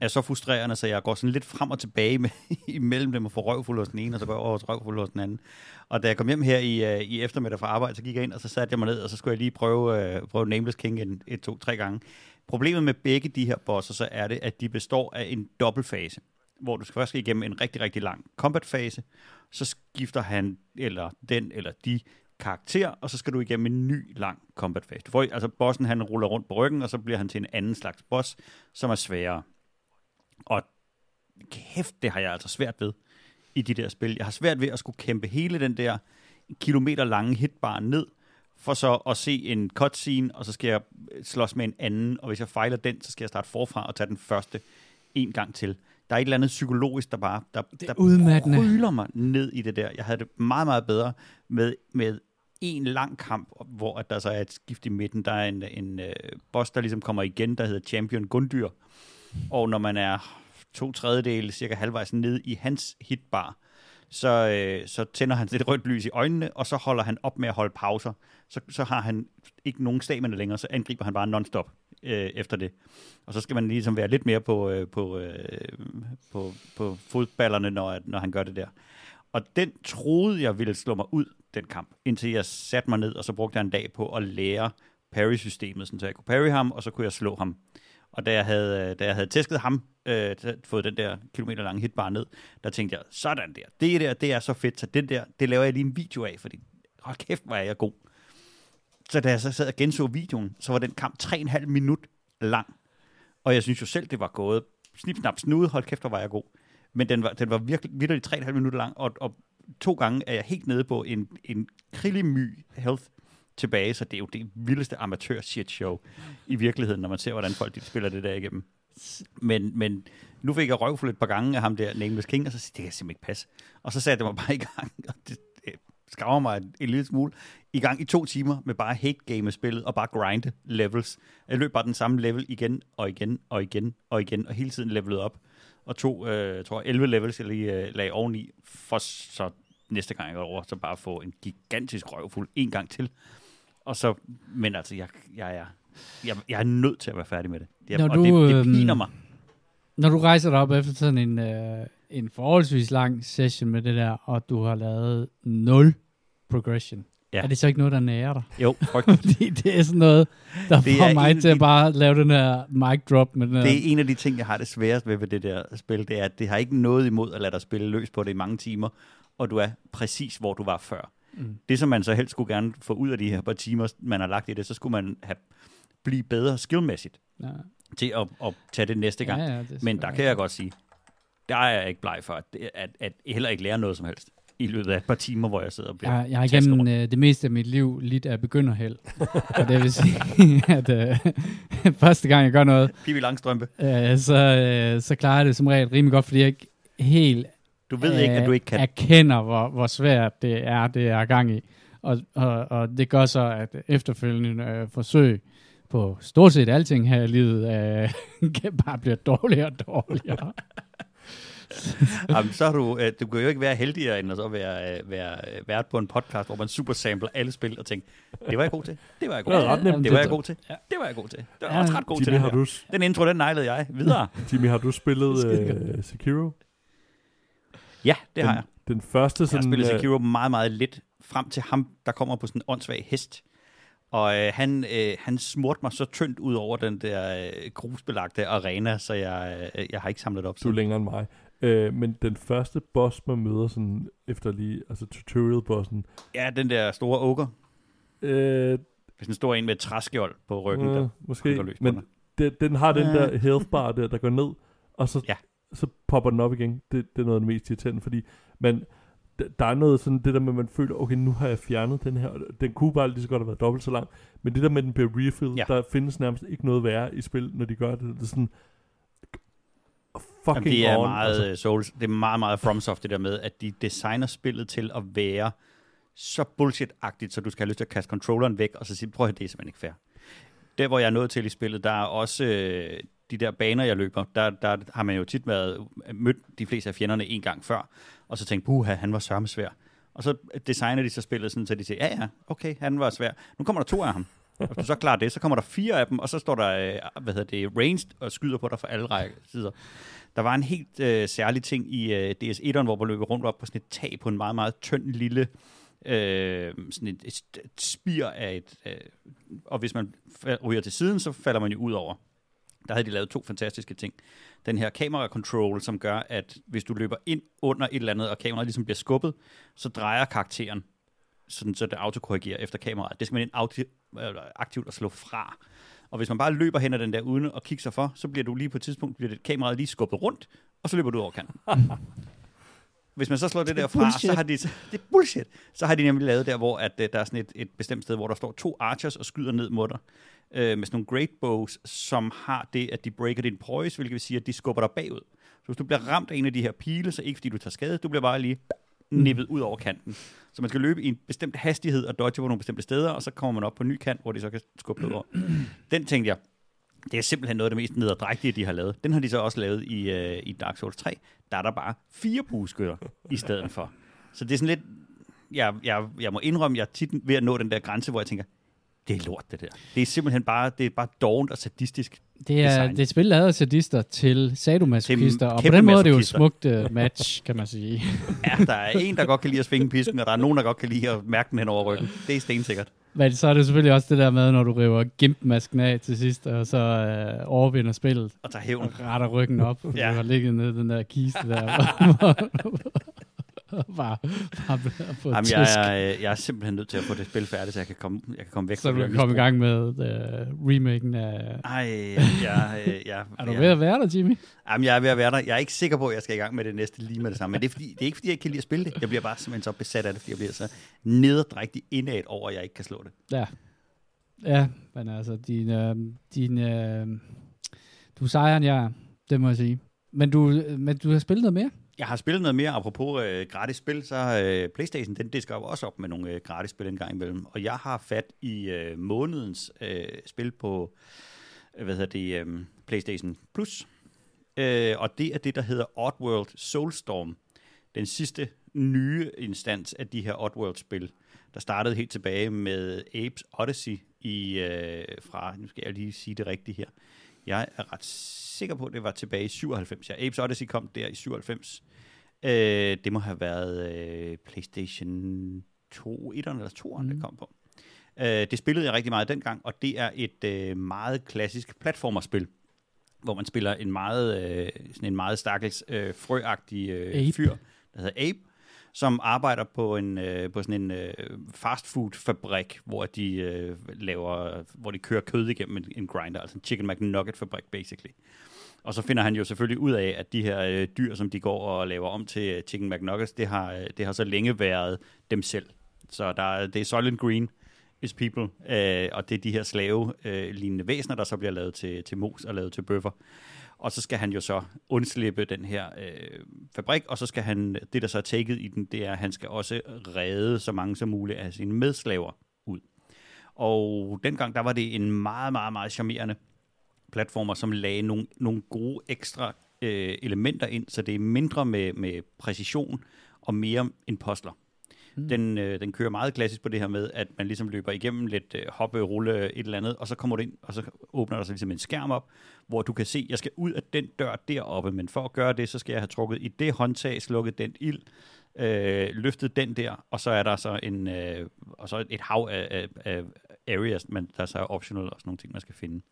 er så frustrerende, så jeg går sådan lidt frem og tilbage med, imellem dem og får røvfuld hos den ene, og så går jeg over til røvfuld hos den anden. Og da jeg kom hjem her i, øh, i eftermiddag fra arbejde, så gik jeg ind, og så satte jeg mig ned, og så skulle jeg lige prøve, øh, prøve Nameless King en, et, to, tre gange. Problemet med begge de her bosser, så er det, at de består af en dobbeltfase hvor du skal først igennem en rigtig, rigtig lang combat-fase, så skifter han, eller den, eller de karakter, og så skal du igennem en ny lang combat-fase. Du får, altså bossen, han ruller rundt på ryggen, og så bliver han til en anden slags boss, som er sværere. Og kæft, det har jeg altså svært ved i de der spil. Jeg har svært ved at skulle kæmpe hele den der kilometer lange hitbar ned, for så at se en cutscene, og så skal jeg slås med en anden, og hvis jeg fejler den, så skal jeg starte forfra og tage den første en gang til. Der er et eller andet psykologisk, der bare der, Det er der udmattende. mig ned i det der. Jeg havde det meget, meget bedre med, med en lang kamp, hvor at der så er et skift i midten. Der er en, en uh, boss, der ligesom kommer igen, der hedder Champion Gundyr. Og når man er to tredjedele, cirka halvvejs ned i hans hitbar, så, øh, så tænder han lidt rødt lys i øjnene, og så holder han op med at holde pauser. Så, så har han ikke nogen stamina længere, så angriber han bare non-stop øh, efter det. Og så skal man ligesom være lidt mere på, øh, på, øh, på, på fodballerne, når, når han gør det der. Og den troede jeg ville slå mig ud, den kamp, indtil jeg satte mig ned, og så brugte jeg en dag på at lære parry-systemet, sådan så jeg kunne parry ham, og så kunne jeg slå ham. Og da jeg havde, øh, da jeg havde tæsket ham, øh, fået den der kilometer lange hitbar ned, der tænkte jeg, sådan der, det der, det er så fedt, så den der, det laver jeg lige en video af, fordi hold kæft, hvor er jeg god. Så da jeg så sad og genså videoen, så var den kamp 3,5 minut lang. Og jeg synes jo selv, det var gået snip, snap, snude, hold kæft, hvor var jeg god. Men den var, den var virkelig, virkelig 3,5 minutter lang, og, og to gange er jeg helt nede på en, en krillemy health tilbage, så det er jo det vildeste amatør shit show i virkeligheden, når man ser, hvordan folk de spiller det der igennem. Men, men nu fik jeg røvfuldt et par gange af ham der, Nameless King, og så siger det kan simpelthen ikke passe. Og så satte jeg mig bare i gang, og det, det skraver mig en, en lille smule, i gang i to timer med bare hate game spillet og bare grinde levels. Jeg løb bare den samme level igen og igen og igen og igen, og hele tiden levelet op. Og to, øh, tror jeg, 11 levels, jeg lige øh, lagde oveni, for så næste gang jeg går over, så bare få en gigantisk røvfuld en gang til. Og så, men altså, jeg, jeg, er, jeg, jeg er nødt til at være færdig med det. Jeg, Når og du, det, det øhm, piner mig. Når du rejser dig op efter sådan en, øh, en forholdsvis lang session med det der, og du har lavet 0 progression. Ja. Er det så ikke noget, der nærer dig? Jo, frygteligt. Fordi det er sådan noget, der Det får mig til at de- bare lave den her mic drop med den her. Det er en af de ting, jeg har det sværest ved ved det der spil, det er, at det har ikke noget imod at lade dig spille løs på det i mange timer, og du er præcis, hvor du var før. Mm. Det, som man så helst skulle gerne få ud af de her par timer, man har lagt i det, så skulle man have blive bedre skillmæssigt Ja. til at, at tage det næste gang. Ja, ja, det Men der kan jeg godt sige, der er jeg ikke bleg for, at, at, at heller ikke lære noget som helst i løbet af et par timer, hvor jeg sidder og bliver Jeg, jeg har igennem øh, det meste af mit liv lidt af begynderheld. og det vil sige, at øh, første gang jeg gør noget, Pippi Langstrømpe, øh, så, øh, så klarer jeg det som regel rimelig godt, fordi jeg ikke helt du ved ikke, at du ikke kan. erkender, hvor, hvor svært det er, det er gang i. Og, og, og det gør så, at efterfølgende øh, forsøg på stort set alting her i livet øh, kan bare blive dårligere og dårligere. Jamen, så har du, øh, du kan jo ikke være heldigere, end at så være, øh, være øh, vært på en podcast, hvor man supersampler alle spil og tænker, det var jeg god til, det var jeg god Det til, ret nemt. det var jeg god til, Ja. det var jeg god til, det var Ja, også ret god til Jimmy, den har her. du, Den intro, den nejlede jeg. Videre. Jimmy, har du spillet uh, Sekiro? Ja, det har den, jeg. Den første Jeg har sådan... spillet øh, Sekiro meget, meget lidt, frem til ham, der kommer på sådan en åndssvag hest. Og øh, han, øh, han smurte mig så tyndt ud over den der øh, grusbelagte arena, så jeg, øh, jeg har ikke samlet op. Du er længere end mig. Øh, men den første boss, man møder sådan efter lige, altså tutorial-bossen, Ja, den der store ogre. øh, Hvis den står en med et træskjold på ryggen, øh, der måske, løs men den, den har den der health bar der, der går ned, og så, Ja. så popper den op igen. Det, det er noget af det mest irriterende, fordi man, der er noget sådan, det der med, at man føler, okay, nu har jeg fjernet den her, den kunne bare lige så godt have været dobbelt så lang, men det der med, at den bliver refilled, Ja. der findes nærmest ikke noget værre i spil, når de gør det. Det er sådan, fucking Jamen, det er on, meget altså. altså. Souls, det er meget, meget FromSoft, det der med, at de designer spillet til at være så bullshit-agtigt, så du skal have lyst til at kaste controlleren væk, og så sige, prøv at det er simpelthen ikke fair. Der, hvor jeg er nået til i spillet, der er også øh, de der baner, jeg løber, der, der har man jo tit været, mødt de fleste af fjenderne en gang før, og så tænkt, puha, han var sørme svær. Og så designer de så spillet sådan, så de siger, ja ja, okay, han var svær. Nu kommer der to af ham. Hvis du så klarer det, så kommer der fire af dem, og så står der, øh, hvad hedder det, ranged, og skyder på dig fra alle række sider. Der var en helt øh, særlig ting i øh, DS1'eren, hvor man løber rundt op på sådan et tag på en meget, meget tynd lille øh, sådan et, et, et spir af et... Øh, og hvis man ryger til siden, så falder man jo ud over. Der havde de lavet to fantastiske ting. Den her kamera control, som gør, at hvis du løber ind under et eller andet, og kameraet ligesom bliver skubbet, så drejer karakteren, sådan, så det autokorrigerer efter kameraet. Det skal man ind eller aktivt at slå fra. Og hvis man bare løber hen ad den der uden at kigge sig for, så bliver du lige på et tidspunkt, bliver det kameraet lige skubbet rundt, og så løber du over kanten. Hvis man så slår det, Det er der fra, bullshit. så har de, det er bullshit. Så har de nemlig lavet der, hvor at, øh, der er sådan et, et bestemt sted, hvor der står to archers og skyder ned mod dig. Øh, med sådan nogle great bows, som har det, at de breaker din poise, hvilket vil sige, at de skubber dig bagud. Så hvis du bliver ramt af en af de her pile, så ikke fordi du tager skade, du bliver bare lige nippet ud over kanten. Så man skal løbe i en bestemt hastighed og dodge på nogle bestemte steder, og så kommer man op på en ny kant, hvor de så kan skubbe dig over. Den tænkte jeg, det er simpelthen noget af det mest nederdrægtige, de har lavet. Den har de så også lavet i, øh, i Dark Souls 3. Der er der bare fire bueskytter i stedet for. Så det er sådan lidt... Jeg, jeg, jeg må indrømme, jeg er tit ved at nå den der grænse, hvor jeg tænker, det er lort, det der. Det er simpelthen bare, det er bare dovent og sadistisk. Det er, Design. det er et spil lavet af sadister til sadomasochister, og på den måde er det jo et smukt uh, match, kan man sige. Ja, der er en, der godt kan lide at svinge pisken, og der er nogen, der godt kan lide at mærke den hen over ryggen. Det er stensikkert. Men så er det selvfølgelig også det der med, når du river gimpmasken af til sidst, og så uh, overvinder spillet, Og tager hævn. og retter ryggen op, fordi Ja. du har ligget nede i den der kiste der. bare, bare få Jamen, jeg, er, øh, jeg er simpelthen nødt til at få det spil færdigt, så jeg kan komme, jeg kan komme væk så fra du det kan der komme i gang med uh, remaken af... Ej, jeg, jeg, jeg, Er du jeg, ved at være der, Jimmy? Jamen, jeg er ved at være der. Jeg er ikke sikker på, at jeg skal i gang med det næste lige med det samme. Men det er, fordi, det er ikke, fordi jeg ikke kan lide at spille det. Jeg bliver bare simpelthen så besat af det, fordi jeg bliver så nederdrægtig indad over, at jeg ikke kan slå det. Ja. Ja, men altså, din, øh, din, øh, du er sejren, jeg er, det må jeg sige. Men du, men du har spillet noget mere? Jeg har spillet noget mere, apropos øh, gratis spil, så øh, Playstation, den disker jo også op med nogle øh, gratis spil en gang imellem. Og jeg har fat i øh, månedens øh, spil på, øh, hvad hedder det, øh, Playstation Plus. Øh, og det er det, der hedder Oddworld Soulstorm. Den sidste nye instans af de her Oddworld-spil, der startede helt tilbage med Apes Odyssey i, øh, fra, nu skal jeg lige sige det rigtigt her, jeg er ret sikker på, at det var tilbage i 97. Ja, Apes Odyssey kom der i 97. Øh, det må have været øh, PlayStation 2, 1'eren eller 2'eren, mm. det Mhm. kom på. Øh, det spillede jeg rigtig meget dengang, og det er et øh, meget klassisk platformerspil, hvor man spiller en meget, øh, sådan en meget stakkels øh, frøagtig øh, Ape. fyr, der hedder Abe, som arbejder på en øh, på sådan en øh, fastfood-fabrik, hvor de øh, laver, hvor de kører kød igennem en, en grinder, altså en chicken McNugget-fabrik, basically. Og så finder han jo selvfølgelig ud af, at de her øh, dyr, som de går og laver om til øh, chicken McNuggets, det har, øh, det har så længe været dem selv. Så der, det er Soylent Green is people, øh, og det er de her slave-lignende øh, væsener, der så bliver lavet til, til mos og lavet til bøffer. Og så skal han jo så undslippe den her øh, fabrik, og så skal han, det der så er taget i den, det er, at han skal også redde så mange som muligt af sine medslaver ud. Og dengang, der var det en meget, meget, meget charmerende platformer, som lagde nogle, nogle gode ekstra øh, elementer ind, så det er mindre med, med præcision og mere imposter. Mm. Den, øh, den kører meget klassisk på det her med, at man ligesom løber igennem lidt øh, hoppe, rulle, et eller andet, og så kommer du ind, og så åbner der sig ligesom en skærm op, hvor du kan se, jeg skal ud af den dør deroppe, men for at gøre det, så skal jeg have trukket i det håndtag, slukket den ild, øh, løftet den der, og så er der så en, øh, og så et hav af, af, af areas, men der er så optional og sådan nogle ting, man skal finde.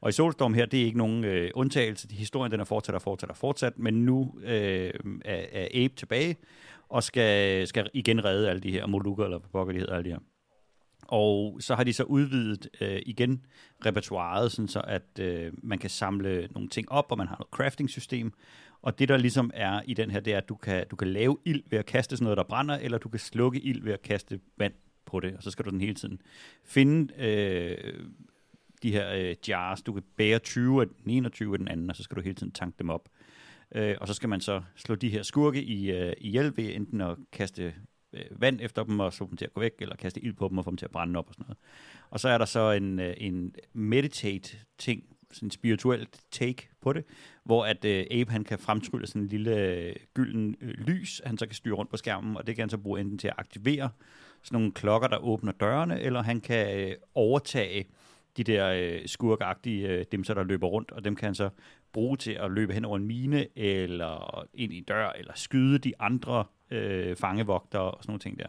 Og i Solstorm her, det er ikke nogen øh, undtagelse. Historien den er fortsat og fortsat og fortsat, men nu øh, er, er Abe tilbage og skal, skal igen redde alle de her molukker, eller pokker de hedder, alle de her. Og så har de så udvidet øh, igen repertoireet, sådan så at øh, man kan samle nogle ting op, og man har noget crafting-system. Og det, der ligesom er i den her, det er, at du kan, du kan lave ild ved at kaste sådan noget, der brænder, eller du kan slukke ild ved at kaste vand på det. Og så skal du den hele tiden finde øh, de her øh, jars. Du kan bære 20 af den ene og 20 af den anden, og så skal du hele tiden tanke dem op. Øh, og så skal man så slå de her skurke i, øh, ihjel ved enten at kaste øh, vand efter dem og slå dem til at gå væk, eller kaste ild på dem og få dem til at brænde op og sådan noget. Og så er der så en, øh, en meditate-ting, sådan en spirituelt take på det, hvor at øh, Abe han kan fremtrylle sådan en lille øh, gylden øh, lys, han så kan styre rundt på skærmen, og det kan han så bruge enten til at aktivere sådan nogle klokker, der åbner dørene, eller han kan øh, overtage de der øh, skurkagtige øh, så der løber rundt, og dem kan han så bruge til at løbe hen over en mine, eller ind i en dør, eller skyde de andre øh, fangevogtere og sådan nogle ting der.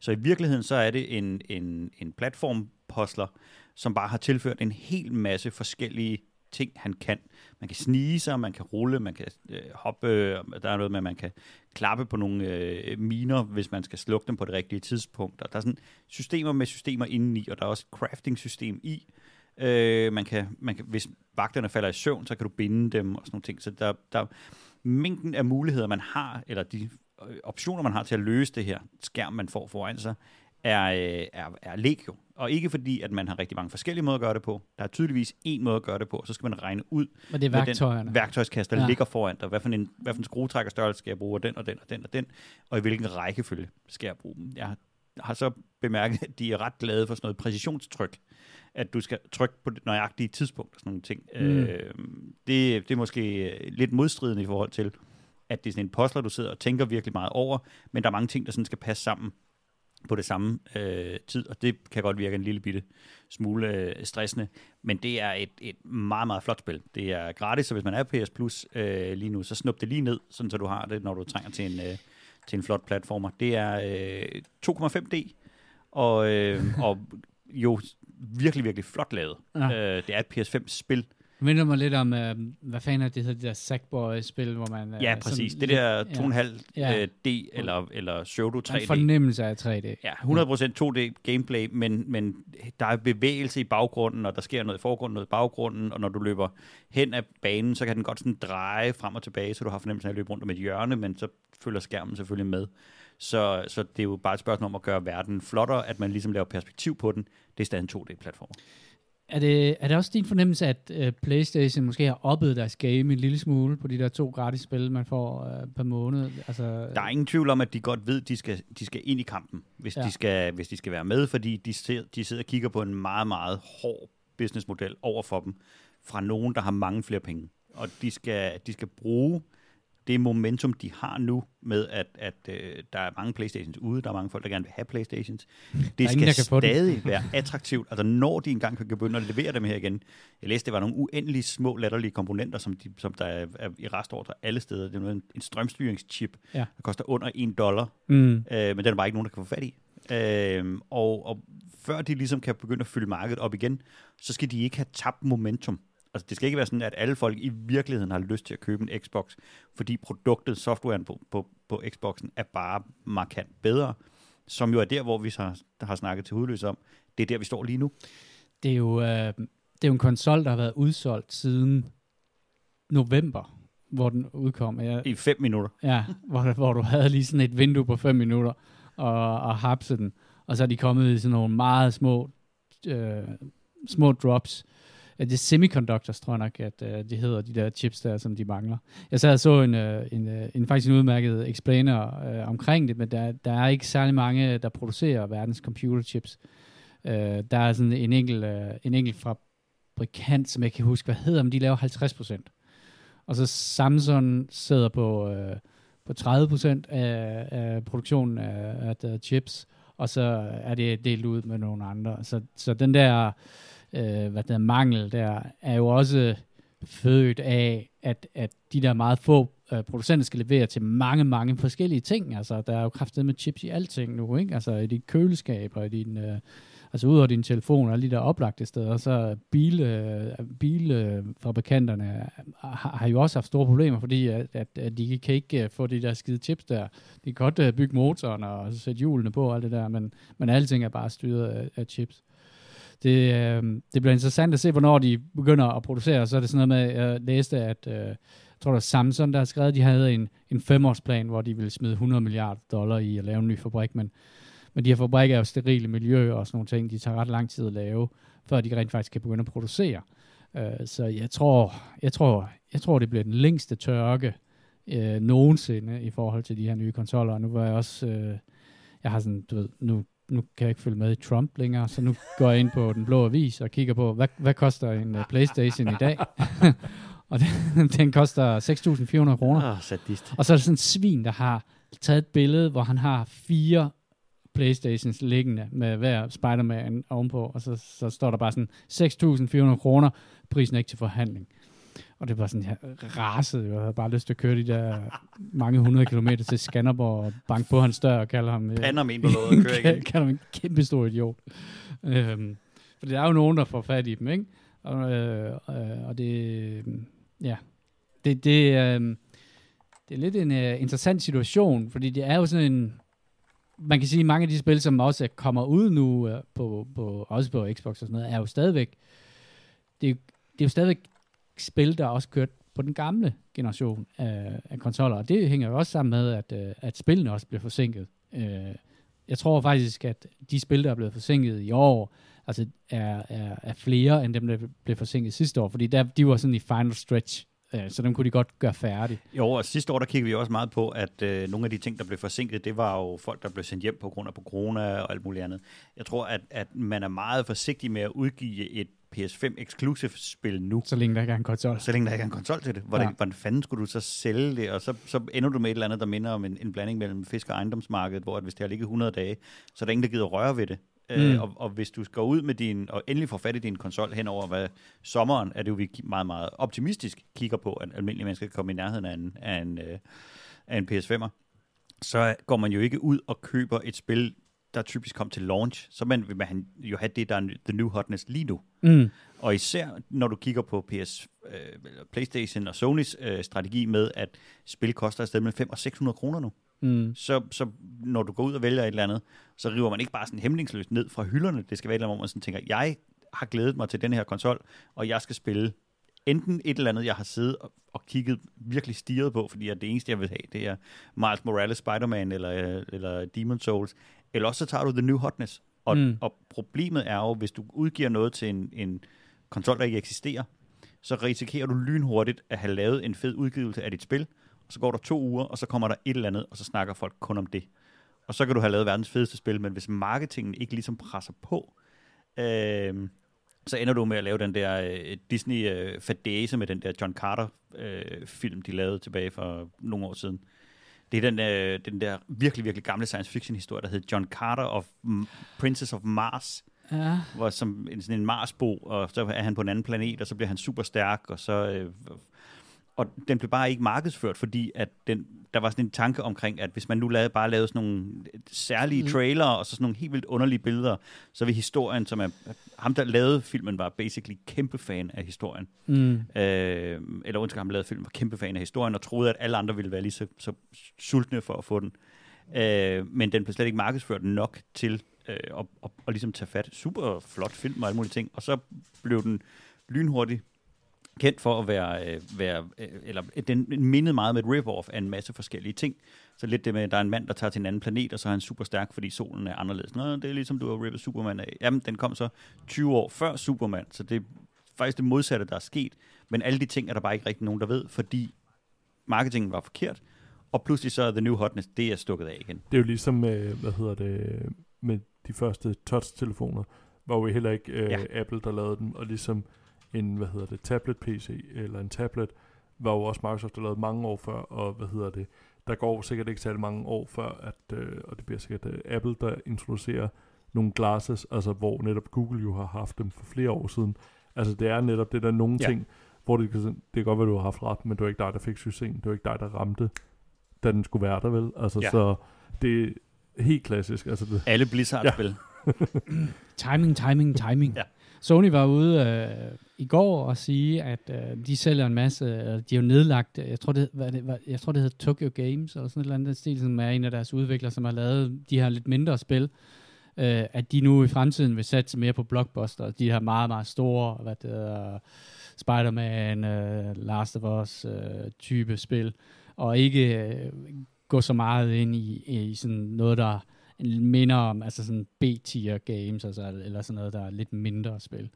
Så i virkeligheden så er det en, en, en platformpostler, som bare har tilført en hel masse forskellige ting, han kan. Man kan snige sig, man kan rulle, man kan øh, hoppe, øh, der er noget med, at man kan klappe på nogle øh, miner, hvis man skal slukke dem på det rigtige tidspunkt. Og der er sådan systemer med systemer indeni, og der er også crafting-system i. Øh, man kan, man kan, hvis vagterne falder i søvn, så kan du binde dem og sådan nogle ting. Så der, der mængden af muligheder, man har, eller de øh, optioner, man har til at løse det her skærm, man får foran sig, er, øh, er, er legio. Og ikke fordi, at man har rigtig mange forskellige måder at gøre det på. Der er tydeligvis en måde at gøre det på, og så skal man regne ud Men det er med værktøjerne. den værktøjskasse, der ja. ligger foran dig. Hvad for en, hvad for en skruetrækkerstørrelse skal jeg bruge, og den og den og den og den, og i hvilken rækkefølge skal jeg bruge dem. Jeg har så bemærket, at de er ret glade for sådan noget præcisionstryk, at du skal trykke på det nøjagtige tidspunkt og sådan nogle ting. Mm. Øh, det, det er måske lidt modstridende i forhold til, at det er sådan en postler, du sidder og tænker virkelig meget over, men der er mange ting, der sådan skal passe sammen på det samme øh, tid, og det kan godt virke en lille bitte smule øh, stressende, men det er et, et meget, meget flot spil. Det er gratis, så hvis man er PS Plus øh, lige nu, så snup det lige ned, sådan så du har det, når du trænger til en, øh, til en flot platformer. Det er øh, 2,5D, og, øh, og jo virkelig, virkelig flot lavet. Ja. Ja. Øh, det er et PS5-spil. Det minder mig lidt om, øh, hvad fanden er det, hedder, det der Sackboy-spil, hvor man... øh, Ja, sådan præcis. Det lidt- der ja. 2,5D Ja. øh, eller, eller pseudo En 3D. fornemmelse af 3D. Ja, 100% 2D gameplay, men, men der er bevægelse i baggrunden, og der sker noget i forgrunden, noget i baggrunden, og når du løber hen ad banen, så kan den godt sådan dreje frem og tilbage, så du har fornemmelsen af at løbe rundt om et hjørne, men så følger skærmen selvfølgelig med. Så, så det er jo bare et spørgsmål om at gøre verden flottere, at man ligesom laver perspektiv på den. Det er stadig en 2D-platform. Er det, er det også din fornemmelse, at uh, PlayStation måske har oppet deres game en lille smule på de der to gratis spil, man får uh, per måned? Altså, Der er ingen tvivl om, at de godt ved, at de skal, de skal ind i kampen, hvis, Ja. de skal, hvis de skal være med, fordi de, ser, de sidder og kigger på en meget, meget hård businessmodel over for dem, fra nogen, der har mange flere penge. Og de skal, de skal bruge det momentum, de har nu med, at, at øh, der er mange Playstations ude, der er mange folk, der gerne vil have Playstations. Det ingen, skal den. stadig være attraktivt. Altså når de engang kan begynde at levere dem her igen. Jeg læste, det var nogle uendelige små latterlige komponenter, som, de, som der er, er i restordre alle steder. Det er noget, en, en strømstyringschip, Ja. der koster under 1 dollar, Mm. øh, men den er bare ikke nogen, der kan få fat i. Øh, og, og før de ligesom kan begynde at fylde markedet op igen, så skal de ikke have tabt momentum. Altså, det skal ikke være sådan, at alle folk i virkeligheden har lyst til at købe en Xbox, fordi produktet, softwaren på, på, på Xboxen, er bare markant bedre, som jo er der, hvor vi har, har snakket til hudløs om. Det er der, vi står lige nu. Det er jo, øh, det er jo en konsol, der har været udsolgt siden november, hvor den udkom. Jeg, I fem minutter. Ja, hvor, hvor du havde lige sådan et vindue på 5 minutter og, og hapse den. Og så er de kommet i sådan nogle meget små, øh, små drops. Ja, det er semiconductors, tror jeg nok, at øh, de hedder, de der chips der, som de mangler. Jeg sad og så en, øh, en, øh, en faktisk en udmærket explainer øh, omkring det, men der, der er ikke særlig mange, der producerer verdens computerchips. Øh, der er sådan en enkelt, øh, en enkelt fabrikant, som jeg kan huske, hvad hedder, men de laver 50 procent. Og så Samsung sidder på, øh, på 30% af, af produktionen af, af chips, og så er det delt ud med nogle andre. Så, så den der øh, hvad der mangel der, er jo også født af, at, at de der meget få øh, producenter skal levere til mange, mange forskellige ting. Altså, der er jo kraftet med chips i alting nu, ikke? Altså, i dit køleskab og i din... Øh, altså ud over din telefon og alle de der oplagte steder, så bil, øh, bilfabrikanterne har, har jo også haft store problemer, fordi at, at, at de kan ikke øh, få de der skide chips der. De kan godt øh, bygge motoren og sætte hjulene på og alt det der, men, men alting er bare styret af, af chips. Det, øh, det bliver interessant at se, hvornår de begynder at producere. Så er det sådan noget med, jeg læste, at øh, jeg tror, det var Samsung, der har skrevet, at de havde en, en femårsplan, hvor de ville smide 100 milliarder dollar i at lave en ny fabrik, men men de her fabrikker er jo sterile miljø og sådan nogle ting, de tager ret lang tid at lave, før de rent faktisk kan begynde at producere. Øh, så jeg tror, jeg tror, jeg tror, det bliver den længste tørke øh, nogensinde i forhold til de her nye konsoller. Og nu var jeg også, Øh, jeg har sådan, du ved, nu, nu kan jeg ikke følge med i Trump længere, så nu går jeg ind på den blå avis og kigger på, hvad, hvad koster en uh, Playstation i dag? og den, den koster 6.400 kroner. Ah, sadist. Og så er der sådan en svin, der har taget et billede, hvor han har fire Playstations liggende med hver Spider-Man ovenpå, og så, så står der bare sådan 6.400 kroner, prisen er ikke til forhandling. Og det var sådan, jeg rasede jo, jeg havde bare lyst til at køre de der mange hundrede kilometer til Skanderborg og banke på hans dør og kalde ham, øh, Pander med en på låget og køre igen. kalde ham en kæmpe stor idiot. Øhm, for der er jo nogen, der får fat i dem, ikke? Og, øh, øh, og det, ja, det, det, øh, det er lidt en uh, interessant situation, fordi det er jo sådan en, man kan sige, at mange af de spil, som også kommer ud nu, uh, på, på, også på Xbox og sådan noget, er jo stadigvæk, det det er jo stadigvæk spil, der også kørte på den gamle generation af, af konsoller, og det hænger jo også sammen med, at, uh, at spillene også blev forsinket. Uh, jeg tror faktisk, at de spil, der er blevet forsinket i år, altså er, er, er flere end dem, der blev forsinket sidste år, fordi der, de var sådan i final stretch, øh, så dem kunne de godt gøre færdig. Jo, og sidste år, der kiggede vi også meget på, at øh, nogle af de ting, der blev forsinket, det var jo folk, der blev sendt hjem på grund af på corona og alt muligt andet. Jeg tror, at, at man er meget forsigtig med at udgive et PS5 exclusive spil nu, Så længe der ikke er en konsol. så længe der ikke er en konsol til det. Hvordan, Ja. hvordan fanden skulle du så sælge det? Og så, så ender du med et eller andet, der minder om en, en blanding mellem fisk- og ejendomsmarkedet, hvor at hvis det har ligget 100 dage, så er der ingen, der gider røre ved det. Mm. Mm. Øh, og, og hvis du skal ud med din, og endelig får fat i din konsol hen over hvad sommeren, er det jo vi meget, meget optimistisk kigger på, at almindelige mennesker kan komme i nærheden af en, af en, øh, af en PS5'er. Så går man jo ikke ud og køber et spil, der typisk kom til launch. Så man, vil man jo have det, der er the new hotness lige nu. Mm. Og især når du kigger på PS, øh, PlayStation og Sonys øh, strategi med, at spil koster et sted mellem 500 og 600 kroner nu. Mm. Så, så når du går ud og vælger et eller andet, så river man ikke bare sådan hemmingsløst ned fra hylderne. Det skal være et eller andet, hvor man sådan tænker, jeg har glædet mig til den her konsol, og jeg skal spille enten et eller andet, jeg har siddet og, og kigget virkelig stiget på, fordi det eneste, jeg vil have, det er Miles Morales Spider-Man eller, øh, eller Demon Souls, eller også så tager du The New Hotness. Og, Mm. og problemet er jo, hvis du udgiver noget til en, en konsol, der ikke eksisterer, så risikerer du lynhurtigt at have lavet en fed udgivelse af dit spil, og så går der to uger, og så kommer der et eller andet, og så snakker folk kun om det. Og så kan du have lavet verdens fedeste spil, men hvis marketingen ikke ligesom presser på, øh, så ender du med at lave den der øh, Disney øh, med den der John Carter øh, film, de lavede tilbage for nogle år siden. Det er den, øh, den der virkelig, virkelig gamle science fiction historie, der hedder John Carter of M- Princess of Mars, Ja. hvor som en, sådan en Marsbo, og så er han på en anden planet, og så bliver han super stærk, og så... Øh, og den blev bare ikke markedsført, fordi at den, der var sådan en tanke omkring, at hvis man nu lavede, bare lavede sådan nogle særlige Mm. trailer, og så sådan nogle helt vildt underlige billeder, så vil historien, som er... Ham, der lavede filmen, var basically kæmpe fan af historien. Mm. Øh, eller undskyld, ham, lavede filmen, var kæmpe fan af historien, og troede, at alle andre ville være lige så, så sultne for at få den. Øh, men den blev slet ikke markedsført nok til øh, at, at, at ligesom tage fat. Super flot film og alle mulige ting. Og så blev den lynhurtigt kendt for at være, øh, være øh, eller den mindede meget med et rip-off af en masse forskellige ting. Så lidt det med, at der er en mand, der tager til en anden planet, og så er han super stærk, fordi solen er anderledes. Nå, det er ligesom, du har rippet Superman af. Jamen, den kom så 20 år før Superman, så det er faktisk det modsatte, der er sket. Men alle de ting er der bare ikke rigtig nogen, der ved, fordi marketingen var forkert, og pludselig så er The New Hotness, det er stukket af igen. Det er jo ligesom med, hvad hedder det, med de første touch-telefoner, var jo heller ikke øh, ja. Apple, der lavede dem, og ligesom en, hvad hedder det, tablet-PC, eller en tablet, var jo også Microsoft, der lavede mange år før, og hvad hedder det, der går sikkert ikke særlig mange år før, at, øh, og det bliver sikkert øh, Apple, der introducerer nogle glasses, altså hvor netop Google jo har haft dem for flere år siden. Altså det er netop det der nogle Ja. ja. ting, hvor det, det kan godt være, du har haft ret, men det var ikke dig, der fik succesen. Det var ikke dig, der ramte, da den skulle være der, vel? Altså, Ja. ja. så det er helt klassisk. Altså, det, Alle Blizzard-spil. Timing, timing, timing. Ja. Sony var ude øh, i går og sige, at øh, de sælger en masse, øh, de har jo nedlagt, øh, jeg tror det, hvad det, hvad, jeg tror det hedder Tokyo Games, eller sådan et eller andet stil, som er en af deres udviklere, som har lavet de her lidt mindre spil, øh, at de nu i fremtiden vil satse mere på blockbuster, de her meget, meget store, hvad det hedder, Spider-Man, øh, Last of Us øh, type spil, og ikke øh, gå så meget ind i, i sådan noget, der minder om altså sådan B-tier games, altså, eller sådan noget, der er lidt mindre spil.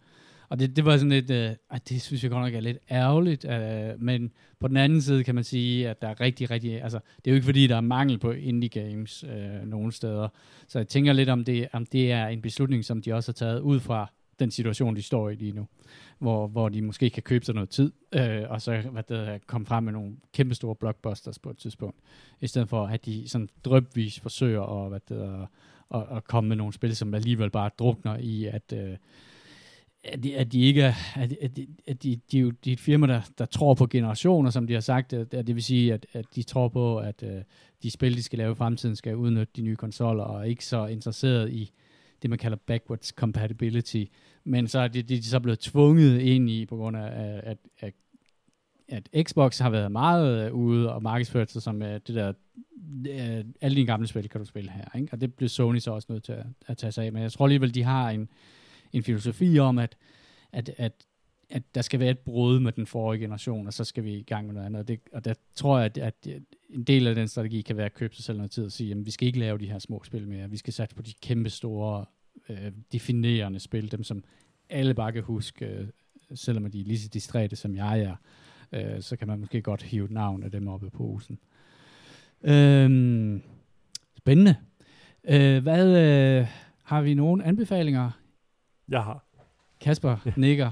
Og det, det var sådan lidt, øh, at det synes jeg godt nok er lidt ærgerligt, øh, men på den anden side kan man sige, at der er rigtig, rigtig, altså det er jo ikke fordi, der er mangel på indie games øh, nogen steder. Så jeg tænker lidt om det, om det er en beslutning, som de også har taget ud fra den situation, de står i lige nu, hvor, hvor de måske kan købe sig noget tid, øh, og så hvad det, hedder, komme frem med nogle kæmpe store blockbusters på et tidspunkt, i stedet for at de sådan drøbvis forsøger at, hvad det, hedder, at, at komme med nogle spil, som alligevel bare drukner i, at, øh, at, de, at de ikke er, at, at, de, at de, de, jo- de er et firma, der, der tror på generationer, som de har sagt, at, at det vil sige, at, at de tror på, at øh, de spil, de skal lave i fremtiden, skal udnytte de nye konsoller, og ikke så interesseret i det, man kalder backwards compatibility, men så er de, de de så blevet tvunget ind i, på grund af, at, at, at Xbox har været meget øh, ude og markedsført sig som øh, det der, øh, alle dine gamle spil kan du spille her, ikke? og det blev Sony så også nødt til at, at tage sig af, men jeg tror alligevel, de har en, en filosofi om, at, at, at, at der skal være et brud med den forrige generation, og så skal vi i gang med noget andet. Og, det, og der tror jeg, at, at en del af den strategi kan være at købe sig selv noget tid og sige, at vi skal ikke lave de her små spil mere. Vi skal satse på de kæmpe store, øh, definerende spil, dem som alle bare kan huske, øh, selvom de er lige så distræte som jeg er. Øh, så kan man måske godt hive et navn af dem op i posen. Øhm, spændende. Øh, hvad øh, har vi nogle anbefalinger? jeg har. Kasper nikker.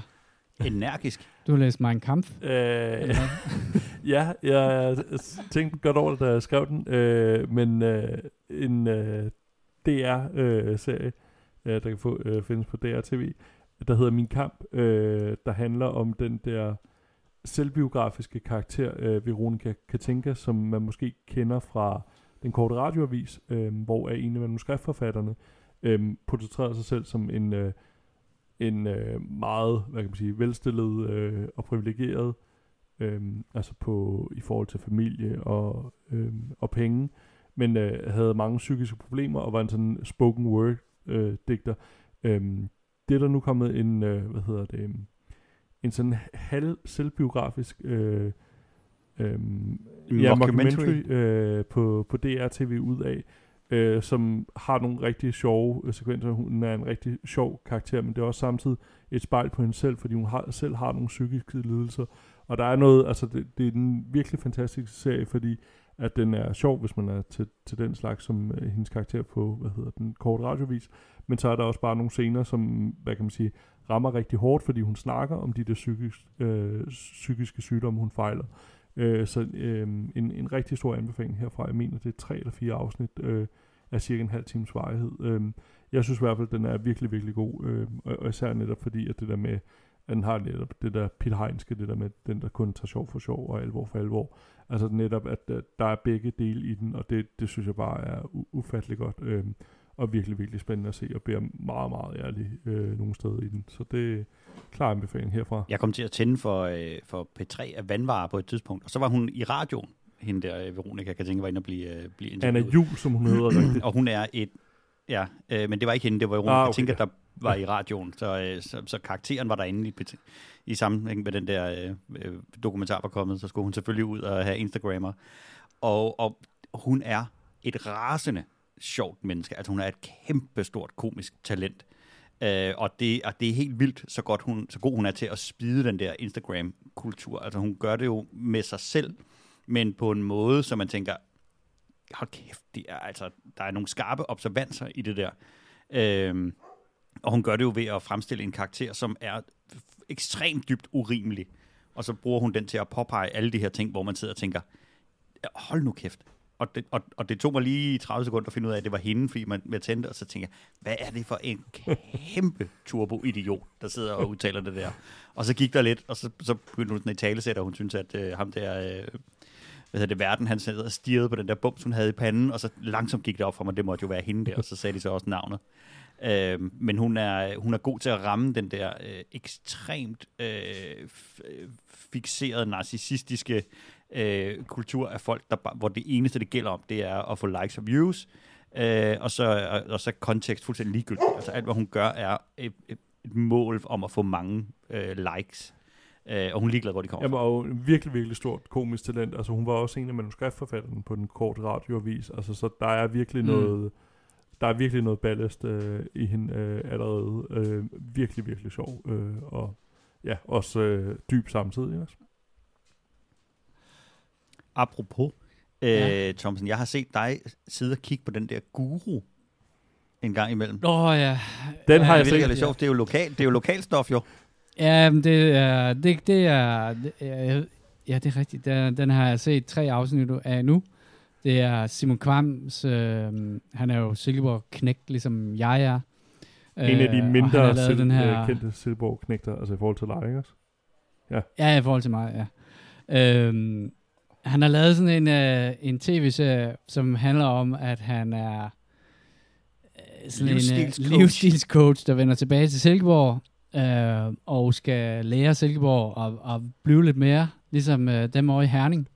Energisk. Du har læst Mein Kampf. Øh, ja, jeg tænkte godt over det, da jeg skrev den, øh, men øh, en øh, DR-serie, øh, der kan få, øh, findes på DR-TV, der hedder Min Kamp, øh, der handler om den der selvbiografiske karakter, øh, Veronica Katinka, som man måske kender fra den korte radioavis, øh, hvor er en af manuskriptforfatterne øh, portrætterer sig selv som en, øh, en øh, meget, hvad kan man sige, velstillet øh, og privilegeret øhm, altså på i forhold til familie og, øhm, og penge, men øh, havde mange psykiske problemer og var en sådan spoken word øh, digter. Øhm, det er der nu kommet en, øh, hvad hedder det, en sådan halv selvbiografisk øh, øhm, ja, Mockumentary. øh, på, på DR-TV ud af, øh, som har nogle rigtig sjove øh, sekvenser. Hun er en rigtig sjov karakter, men det er også samtidig et spejl på hende selv, fordi hun har, selv har nogle psykiske lidelser. Og der er noget, altså det, det er en virkelig fantastisk serie, fordi at den er sjov, hvis man er til, til den slags som øh, hendes karakter på, hvad hedder den, kort radiovis. Men så er der også bare nogle scener, som, hvad kan man sige, rammer rigtig hårdt, fordi hun snakker om de der psykisk, øh, psykiske sygdomme, hun fejler. Øh, så øh, en, en rigtig stor anbefaling herfra. Jeg mener, det er tre eller fire afsnit øh, af cirka en halv times varighed. Øh, jeg synes i hvert fald, at den er virkelig, virkelig god. Øh, og især netop fordi, at det der med, at den har netop det der Peter Heinske, det der med den, der kun tager sjov for sjov og alvor for alvor. Altså netop, at, at der er begge dele i den, og det, det synes jeg bare er u- ufattelig godt. Øh, og virkelig, virkelig spændende at se, og bliver meget, meget ærlig øh, nogle steder i den. Så det er klar anbefaling herfra. Jeg kom til at tænde for, øh, for P3 af vandvarer på et tidspunkt, og så var hun i radioen, hende der, øh, Veronica, kan tænke, var inde og blive, øh, blive Anna interviewet. Jul, som hun hedder rigtigt. Og hun er et, ja, øh, men det var ikke hende, det var Veronica, Ah, okay. tænker, der var i radioen, så, øh, så, så karakteren var derinde i, P3 i sammenhæng med den der øh, øh, dokumentar var kommet, så skulle hun selvfølgelig ud og have Instagrammer. Og, og hun er et rasende sjovt menneske. Altså hun er et kæmpe stort komisk talent. Øh, og, det, og det er helt vildt, så, godt hun, så god hun er til at spide den der Instagram-kultur. Altså hun gør det jo med sig selv, men på en måde, så man tænker, hold kæft, det er, altså, der er nogle skarpe observanser i det der. Øhm, og hun gør det jo ved at fremstille en karakter, som er ekstremt dybt urimelig. Og så bruger hun den til at påpege alle de her ting, hvor man sidder og tænker, hold nu kæft. Og det, og, og det tog mig lige 30 sekunder at finde ud af, at det var hende, fordi man, man tændte, og så tænker jeg, hvad er det for en kæmpe turbo-idiot, der sidder og udtaler det der. Og så gik der lidt, og så, så begyndte hun sådan i talesæt, og hun synes, at øh, ham der, øh, hvad hedder det, verden, han sad og stirrede på den der bums, hun havde i panden, og så langsomt gik det op for mig, det måtte jo være hende der, og så sagde de så også navnet. Øh, men hun er, hun er god til at ramme den der øh, ekstremt øh, øh fixerede, narcissistiske øh, kultur af folk, der, hvor det eneste, det gælder om, det er at få likes og views, øh, og, så, og, og så kontekst fuldstændig ligegyldigt. Altså alt, hvad hun gør, er et, et, et mål om at få mange øh, likes. Øh, og hun er ligeglad, hvor de kommer Jamen, fra. og virkelig, virkelig stort komisk talent. Altså, hun var også en af manuskriptforfatterne på den korte radioavis. Altså, så der er virkelig Mm. noget... Der er virkelig noget ballast øh, i hende øh, allerede. Øh, virkelig, virkelig sjov. Øh, og ja, også øh, dyb samtidig. Også. Apropos, øh, Ja. Thomsen, jeg har set dig sidde og kigge på den der guru en gang imellem. Åh oh, ja. Den ja, har det jeg jeg er set. lidt sjovt. Det er jo lokal, det er jo lokalstof jo. Ja, det er, det, det er, det er, ja, det er rigtigt. Den, den har jeg set tre afsnit af nu. Det er Simon Kvams, øh, han er jo Silkeborg knægt, ligesom jeg er. En af de Øh, mindre sil- den her, øh, kendte Silborg-knægter, altså i forhold til dig, ikke også? Ja, i forhold til mig, ja. Øhm, han har lavet sådan en, øh, en tv-serie, som handler om, at han er øh, sådan en Livsstilscoach. øh, livsstilscoach, der vender tilbage til Silkeborg, øh, og skal lære Silkeborg at, at blive lidt mere, ligesom øh, dem over i Herning.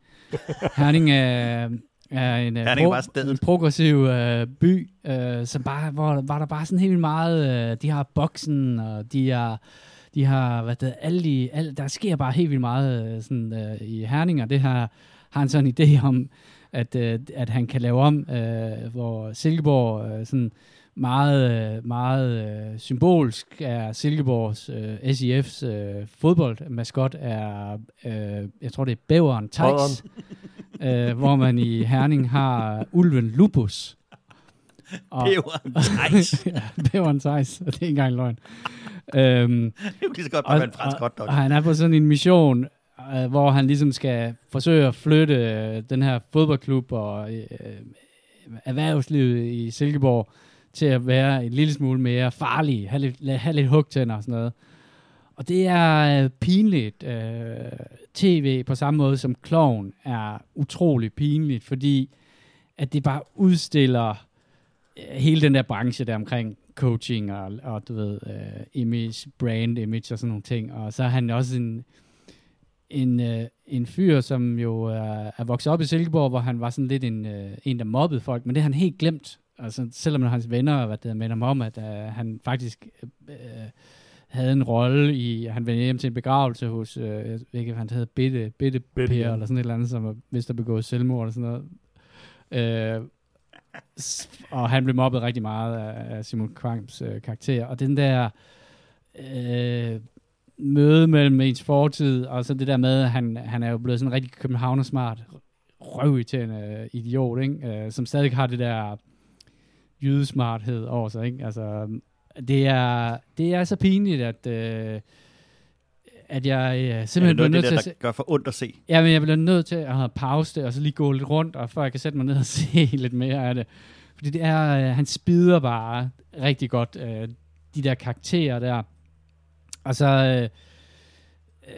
Herning er, er en, øh, Herning er bare en progressiv øh, by, øh, som bare, hvor, hvor der bare sådan helt vildt meget, øh, de har boksen, og de har, de har, hvad det, alle de, alle, der sker bare helt vildt meget øh, sådan, øh, i Herning, og det har, har han sådan en idé om, at, øh, at han kan lave om, øh, hvor Silkeborg øh, sådan øh, meget øh, symbolsk er Silkeborgs øh, SIF's øh, fodboldmaskot er, øh, jeg tror det er Bæveren Thijs, øh, hvor man i Herning har ulven Lupus. Og, var nice. ja, Bæveren og det er ikke engang løgn. Øhm, Det er jo lige så godt være en fransk hotdog. og han er på sådan en mission, øh, hvor han ligesom skal forsøge at flytte øh, den her fodboldklub og øh, erhvervslivet i Silkeborg til at være en lille smule mere farlig, have lidt, have lidt hugtænder og sådan noget. Og det er øh, pinligt. Øh, TV på samme måde som Kloven er utrolig pinligt, fordi at det bare udstiller øh, hele den der branche der omkring coaching og, og du ved, øh, image, brand image og sådan nogle ting. Og så er han også en, en, øh, en fyr, som jo er, er vokset op i Silkeborg, hvor han var sådan lidt en, øh, en der mobbede folk, men det har han helt glemt. Altså, selvom hans venner hvad det, minder ham om, at øh, han faktisk øh, havde en rolle i, han vendte hjem til en begravelse hos, øh, jeg ved ikke, han hed, Bitte, Bitte, Bitte, Per, ja. eller sådan et eller andet, som var vist at begå selvmord eller sådan noget. Øh, og han blev mobbet rigtig meget af, af Simon Kvangs øh, karakter. Og den der øh, møde mellem ens fortid, og så det der med, at han, han er jo blevet sådan en rigtig københavnersmart, røvirriterende øh, idiot, ikke? Øh, som stadig har det der jydesmarthed over sig. Ikke? Altså, det er, det er så pinligt, at, øh, at jeg øh, det simpelthen bliver noget af nødt det til der, at se, der gør for ondt at se? Ja, men jeg bliver nødt til at have pause det, og så lige gå lidt rundt, og før jeg kan sætte mig ned og se lidt mere af det. Fordi det er, øh, han spider bare rigtig godt, øh, de der karakterer der. Og så, øh,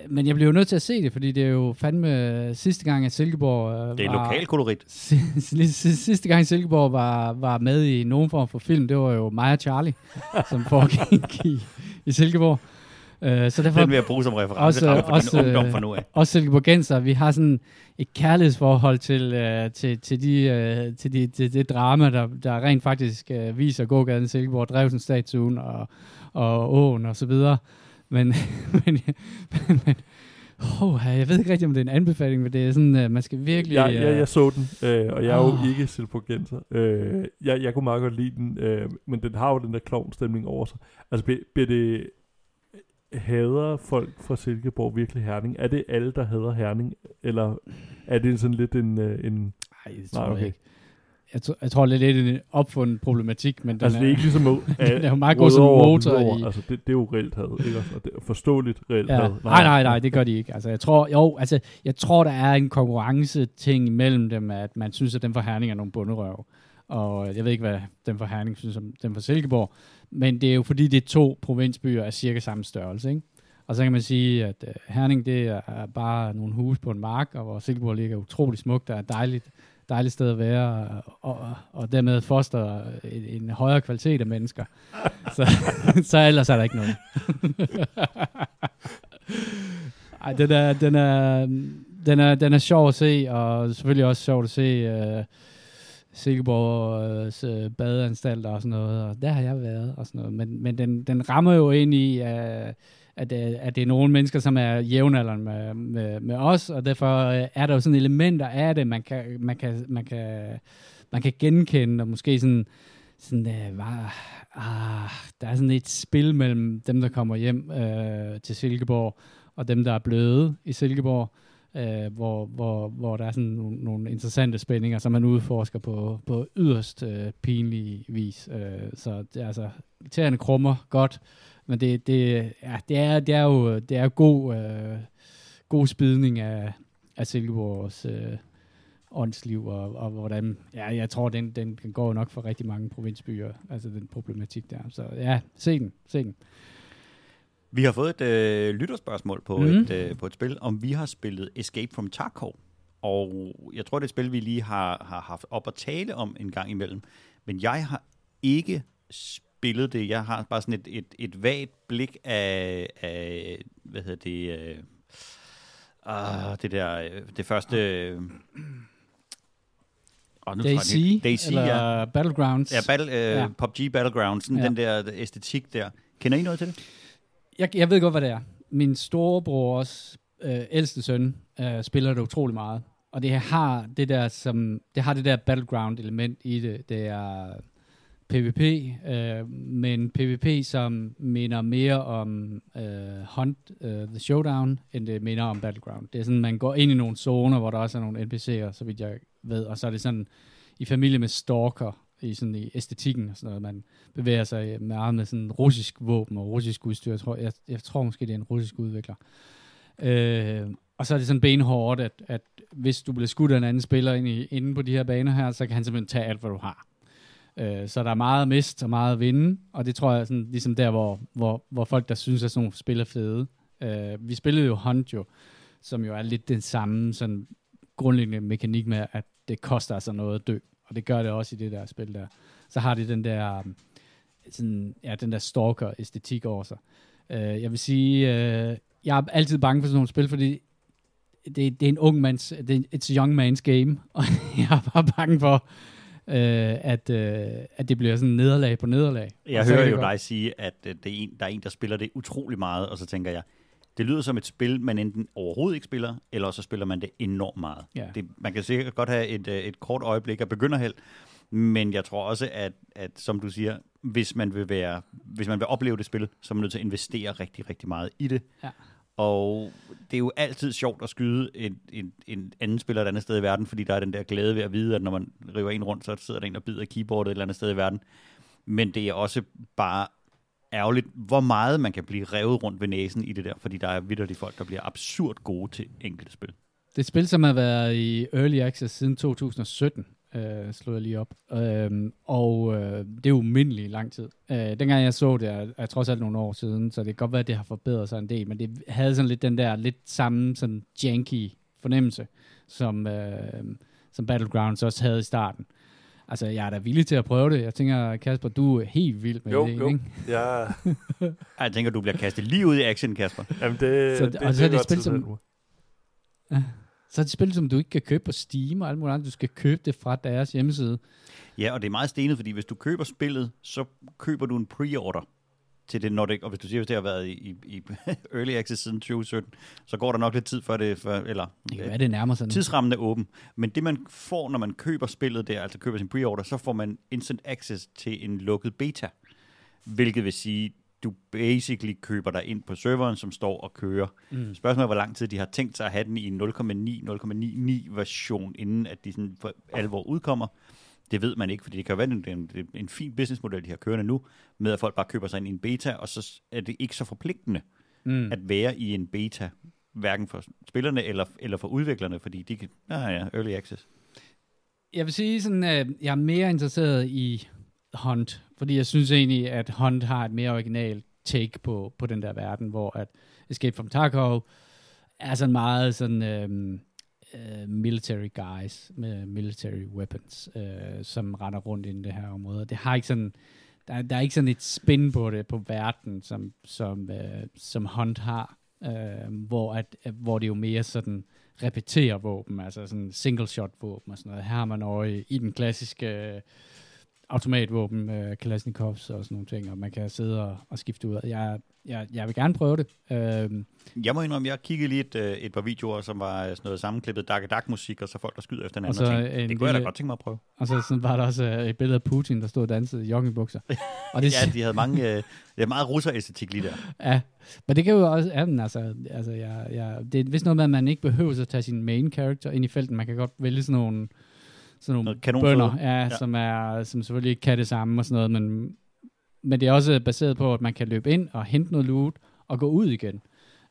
men jeg bliver jo nødt til at se det, fordi det er jo fandme sidste gang, at Silkeborg øh, Det er var... lokalkolorit. Sidste sidste gang Silkeborg var, var med i nogen form for film, det var jo mig og Charlie, som foregik i, i Silkeborg. Uh, så derfor Den vil jeg bruge som reference Også- for også, ungdom øh, fra nu af. også Silkeborgenser, vi har sådan et kærlighedsforhold til, øh, til, til, de, øh, til, de, til det drama, der, der rent faktisk øh, viser gågaden i Silkeborg, Drevsen-statuen og, og åen og så videre. Men, men, men, men oh, jeg ved ikke rigtig, om det er en anbefaling, men det er sådan, øh, man skal virkelig... Jeg, jeg, øh, jeg så den, øh, og jeg er jo Åh. ikke silburgenser. Øh, jeg, jeg kunne meget godt lide den, øh, men den har jo den der klovnstemning over sig. Altså, bliver, det... Hader folk fra Silkeborg virkelig Herning? Er det alle, der hader Herning? Eller er det sådan lidt en... øh, en Ej, det tror Nej, jeg okay. ikke. Jeg, tror, jeg tror lidt, det er en opfundet problematik, men den altså, det er ikke ligesom... den er jo meget god som motor i- Altså, det, det er jo reelt had, ikke? Og det er forståeligt reelt Ja. had. Nej, nej, nej, det gør de ikke. Altså, jeg tror, jo, altså, jeg tror, der er en konkurrence ting imellem dem, at man synes, at den for Herning er nogle bunderøv. Og jeg ved ikke, hvad den for Herning synes om den for Silkeborg. Men det er jo fordi, det er to provinsbyer af cirka samme størrelse, ikke? Og så kan man sige, at uh, Herning, det er bare nogle huse på en mark, og hvor Silkeborg ligger utrolig smukt, der er dejligt, dejligt sted at være, og, og, og dermed foster en, en højere kvalitet af mennesker. så, så ellers er der ikke noget. Ej, den er, den er, den er, den er sjov at se, og selvfølgelig også sjovt at se uh, Silkeborgs uh, badeanstalter og sådan noget, og der har jeg været og sådan noget. Men, men den, den rammer jo ind i, uh, at, øh, at det er nogle mennesker, som er jævnaldrende med, med, med os, og derfor øh, er der jo sådan elementer af det, man kan, man kan, man kan, man kan genkende, og måske sådan, sådan øh, uh, var, ah, der er sådan et spil mellem dem, der kommer hjem uh, til Silkeborg, og dem, der er bløde i Silkeborg, øh, hvor, hvor, hvor der er sådan nogle, nogle interessante spændinger, som man udforsker på, på yderst øh, pinlig vis. Øh, så det er altså, tæerne krummer godt, men det, det, ja, det, er, det er jo det er god, øh, god spidning af, af Silkeborgs øh, åndsliv, og, og hvordan, ja, jeg tror, den, den den går nok for rigtig mange provinsbyer, altså den problematik der. Så ja, se den, se den. Vi har fået et øh, lytterspørgsmål på, mm. et, øh, på et spil, om vi har spillet Escape from Tarkov. Og jeg tror, det er et spil, vi lige har, har haft op at tale om en gang imellem. Men jeg har ikke spillet det. Jeg har bare sådan et, et, et vagt blik af, af hvad hedder det, øh, ah, det der, øh, det første... Øh, oh, nu tror jeg DayZ, DayZ, eller ja. Battlegrounds. Ja, battle, øh, Ja. PUBG Battlegrounds, sådan ja. den der æstetik der. Kender I noget til det? jeg, jeg ved godt, hvad det er. Min storebrors øh, ældste søn øh, spiller det utrolig meget. Og det har det der, som, det har det der battleground element i det. Det er PvP, øh, men PvP, som minder mere om øh, Hunt øh, the Showdown, end det minder om Battleground. Det er sådan, man går ind i nogle zoner, hvor der også er nogle NPC'er, så vidt jeg ved, og så er det sådan i familie med Stalker, i sådan i æstetikken og sådan noget. Man bevæger sig meget med sådan russisk våben og russisk udstyr. Jeg tror, jeg, jeg tror måske, det er en russisk udvikler. Øh, og så er det sådan benhårdt, at, at hvis du bliver skudt af en anden spiller inde, i, inde på de her baner her, så kan han simpelthen tage alt, hvad du har. Øh, så der er meget mist og meget vinde, og det tror jeg sådan, ligesom der, hvor, hvor, hvor folk, der synes, at sådan nogle spil er fede. Øh, vi spillede jo Hunt jo, som jo er lidt den samme sådan grundlæggende mekanik med, at det koster altså noget at dø. Og det gør det også i det der spil der. Så har det den der, um, sådan, ja, den der stalker-æstetik over sig. Uh, jeg vil sige, uh, jeg er altid bange for sådan nogle spil, fordi det, det er en ung mands, det er, it's a young man's game, og jeg er bare bange for, uh, at, uh, at det bliver sådan nederlag på nederlag. Jeg Og så hører jo godt- dig sige, at øh, det er en, der er en, der spiller det utrolig meget, og så tænker jeg, det lyder som et spil, man enten overhovedet ikke spiller, eller så spiller man det enormt meget. Ja. Det, man kan sikkert godt have et, øh, et kort øjeblik af begynderheld, men jeg tror også, at, at som du siger, hvis man vil være, hvis man vil opleve det spil, så er man nødt til at investere rigtig, rigtig meget i det. Ja. Og det er jo altid sjovt at skyde en, en, en anden spiller et andet sted i verden, fordi der er den der glæde ved at vide, at når man river en rundt, så sidder der en og bider keyboardet et eller andet sted i verden. Men det er også bare ærgerligt, hvor meget man kan blive revet rundt ved næsen i det der, fordi der er vidderligt folk, der bliver absurd gode til enkelte spil. Det er et spil, som har været i Early Access siden 2017, øh, slog jeg lige op. Øhm, og øh, det er jo mindelig lang tid. Øh, dengang jeg så det, er, er trods alt nogle år siden, så det kan godt være, at det har forbedret sig en del, men det havde sådan lidt den der lidt samme sådan janky fornemmelse, som, øh, som Battlegrounds også havde i starten. Altså, jeg er da villig til at prøve det. Jeg tænker, Kasper, du er helt vild med Jo, det, jo. ikke? Ja, Jeg tænker, du bliver kastet lige ud i action, Kasper. jamen det, Så- det, og så er det godt spil, tid, som- det nu. Så er det et spil, som du ikke kan købe på Steam og alt muligt andet. Du skal købe det fra deres hjemmeside. Ja, og det er meget stenet, fordi hvis du køber spillet, så køber du en pre-order til det, når det, og hvis du siger, at det har været i, i, early access siden 2017, så går der nok lidt tid før det, for, eller Det kan være, det nærmer sig tidsrammen er åben. Men det man får, når man køber spillet der, altså køber sin pre-order, så får man instant access til en lukket beta. Hvilket vil sige, du basically køber dig ind på serveren, som står og kører. Mm. Spørgsmålet er, hvor lang tid de har tænkt sig at have den i en 0,9-0,99 version, inden at de sådan for alvor udkommer. Det ved man ikke, fordi det kan være en, en, en fin businessmodel, de har kørende nu, med at folk bare køber sig ind i en beta, og så er det ikke så forpligtende Mm. at være i en beta, hverken for spillerne eller, eller for udviklerne, fordi de kan, ja, ja, early access. Jeg vil sige sådan, at jeg er mere interesseret i Hunt, fordi jeg synes egentlig, at Hunt har et mere originalt take på, på den der verden, hvor at Escape from Tarkov er sådan meget sådan øhm, øh, military guys med military weapons, øh, som render rundt i det her område. Det har ikke sådan, der, der er ikke sådan et spin på det på verden, som, som, øh, som Hunt har, øh, hvor, at, øh, hvor det jo mere sådan repeterer våben, altså sådan single shot våben og sådan noget. Her har man øje i den klassiske øh, automatvåben, øh, Kalashnikovs og sådan nogle ting, og man kan sidde og, og skifte ud. Jeg, jeg, jeg vil gerne prøve det. Øh, Jeg må indrømme, jeg kiggede lige et, øh, et par videoer, som var sådan noget sammenklippet dak dak musik og så folk, der skyder efter hinanden. Og Og så så tænkte, en det kunne jeg da godt tænke mig at prøve. og så sådan var der også øh, et billede af Putin, der stod og dansede i joggingbukser. Og det, Ja, de havde mange, øh, det er meget russeræstetik lige der. Ja, men det kan jo også, ja, men altså, altså jeg, jeg, det er vist noget med, at man ikke behøver at tage sin main character ind i felten. Man kan godt vælge sådan nogle, sådan nogle bønder, ja, ja. Som, er, som selvfølgelig ikke kan det samme og sådan noget, men, men det er også baseret på, at man kan løbe ind og hente noget loot og gå ud igen.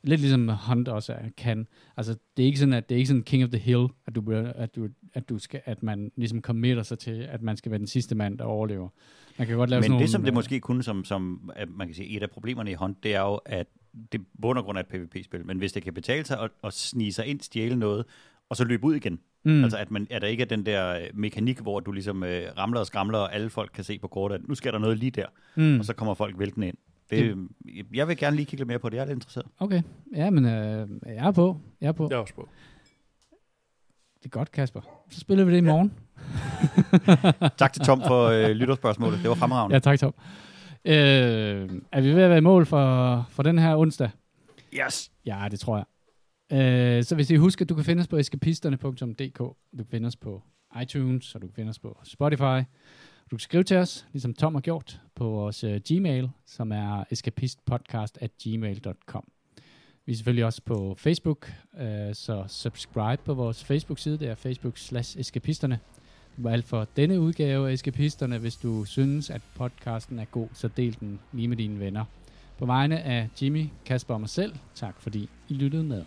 Lidt ligesom Hunt også er- kan. Altså, det er ikke sådan, at det er ikke sådan King of the Hill, at du, at du, at du skal, at man ligesom committer sig til, at man skal være den sidste mand, der overlever. Man kan godt lave sådan Men det, nogle, som det øh, måske kunne, som, som at man kan sige, et af problemerne i hånd, det er jo, at det bund og grund er et PvP-spil. Men hvis det kan betale sig at, at snige sig ind, stjæle noget, og så løbe ud igen. Mm. Altså, at, man, at der ikke er den der øh, mekanik, hvor du ligesom øh, ramler og skramler, og alle folk kan se på kortet, at nu sker der noget lige der, mm. og så kommer folk væltende ind. Det, jeg vil gerne lige kigge lidt mere på det. Jeg er lidt interesseret. Okay, ja, men øh, jeg er på. Jeg er på. Jeg er også på. Det er godt, Kasper. Så spiller vi det i morgen. Tak til Tom for øh, lytterspørgsmålet. Det var fremragende. Ja, tak Tom. Øh, er vi ved at være i mål for, for den her onsdag? Yes! Ja, det tror jeg. Øh, så hvis I husker, du kan finde os på eskapisterne.dk. Du kan finde os på iTunes, og du kan finde os på Spotify. Du kan skrive til os, ligesom Tom har gjort, på vores uh, Gmail, som er escapistpodcast at gmail.com. Vi er selvfølgelig også på Facebook, øh, så subscribe på vores Facebook-side. Det er facebook slash eskapisterne. Det var alt for denne udgave af Eskapisterne. Hvis du synes, at podcasten er god, så del den lige med dine venner. På vegne af Jimmy, Kasper og mig selv, tak fordi I lyttede med.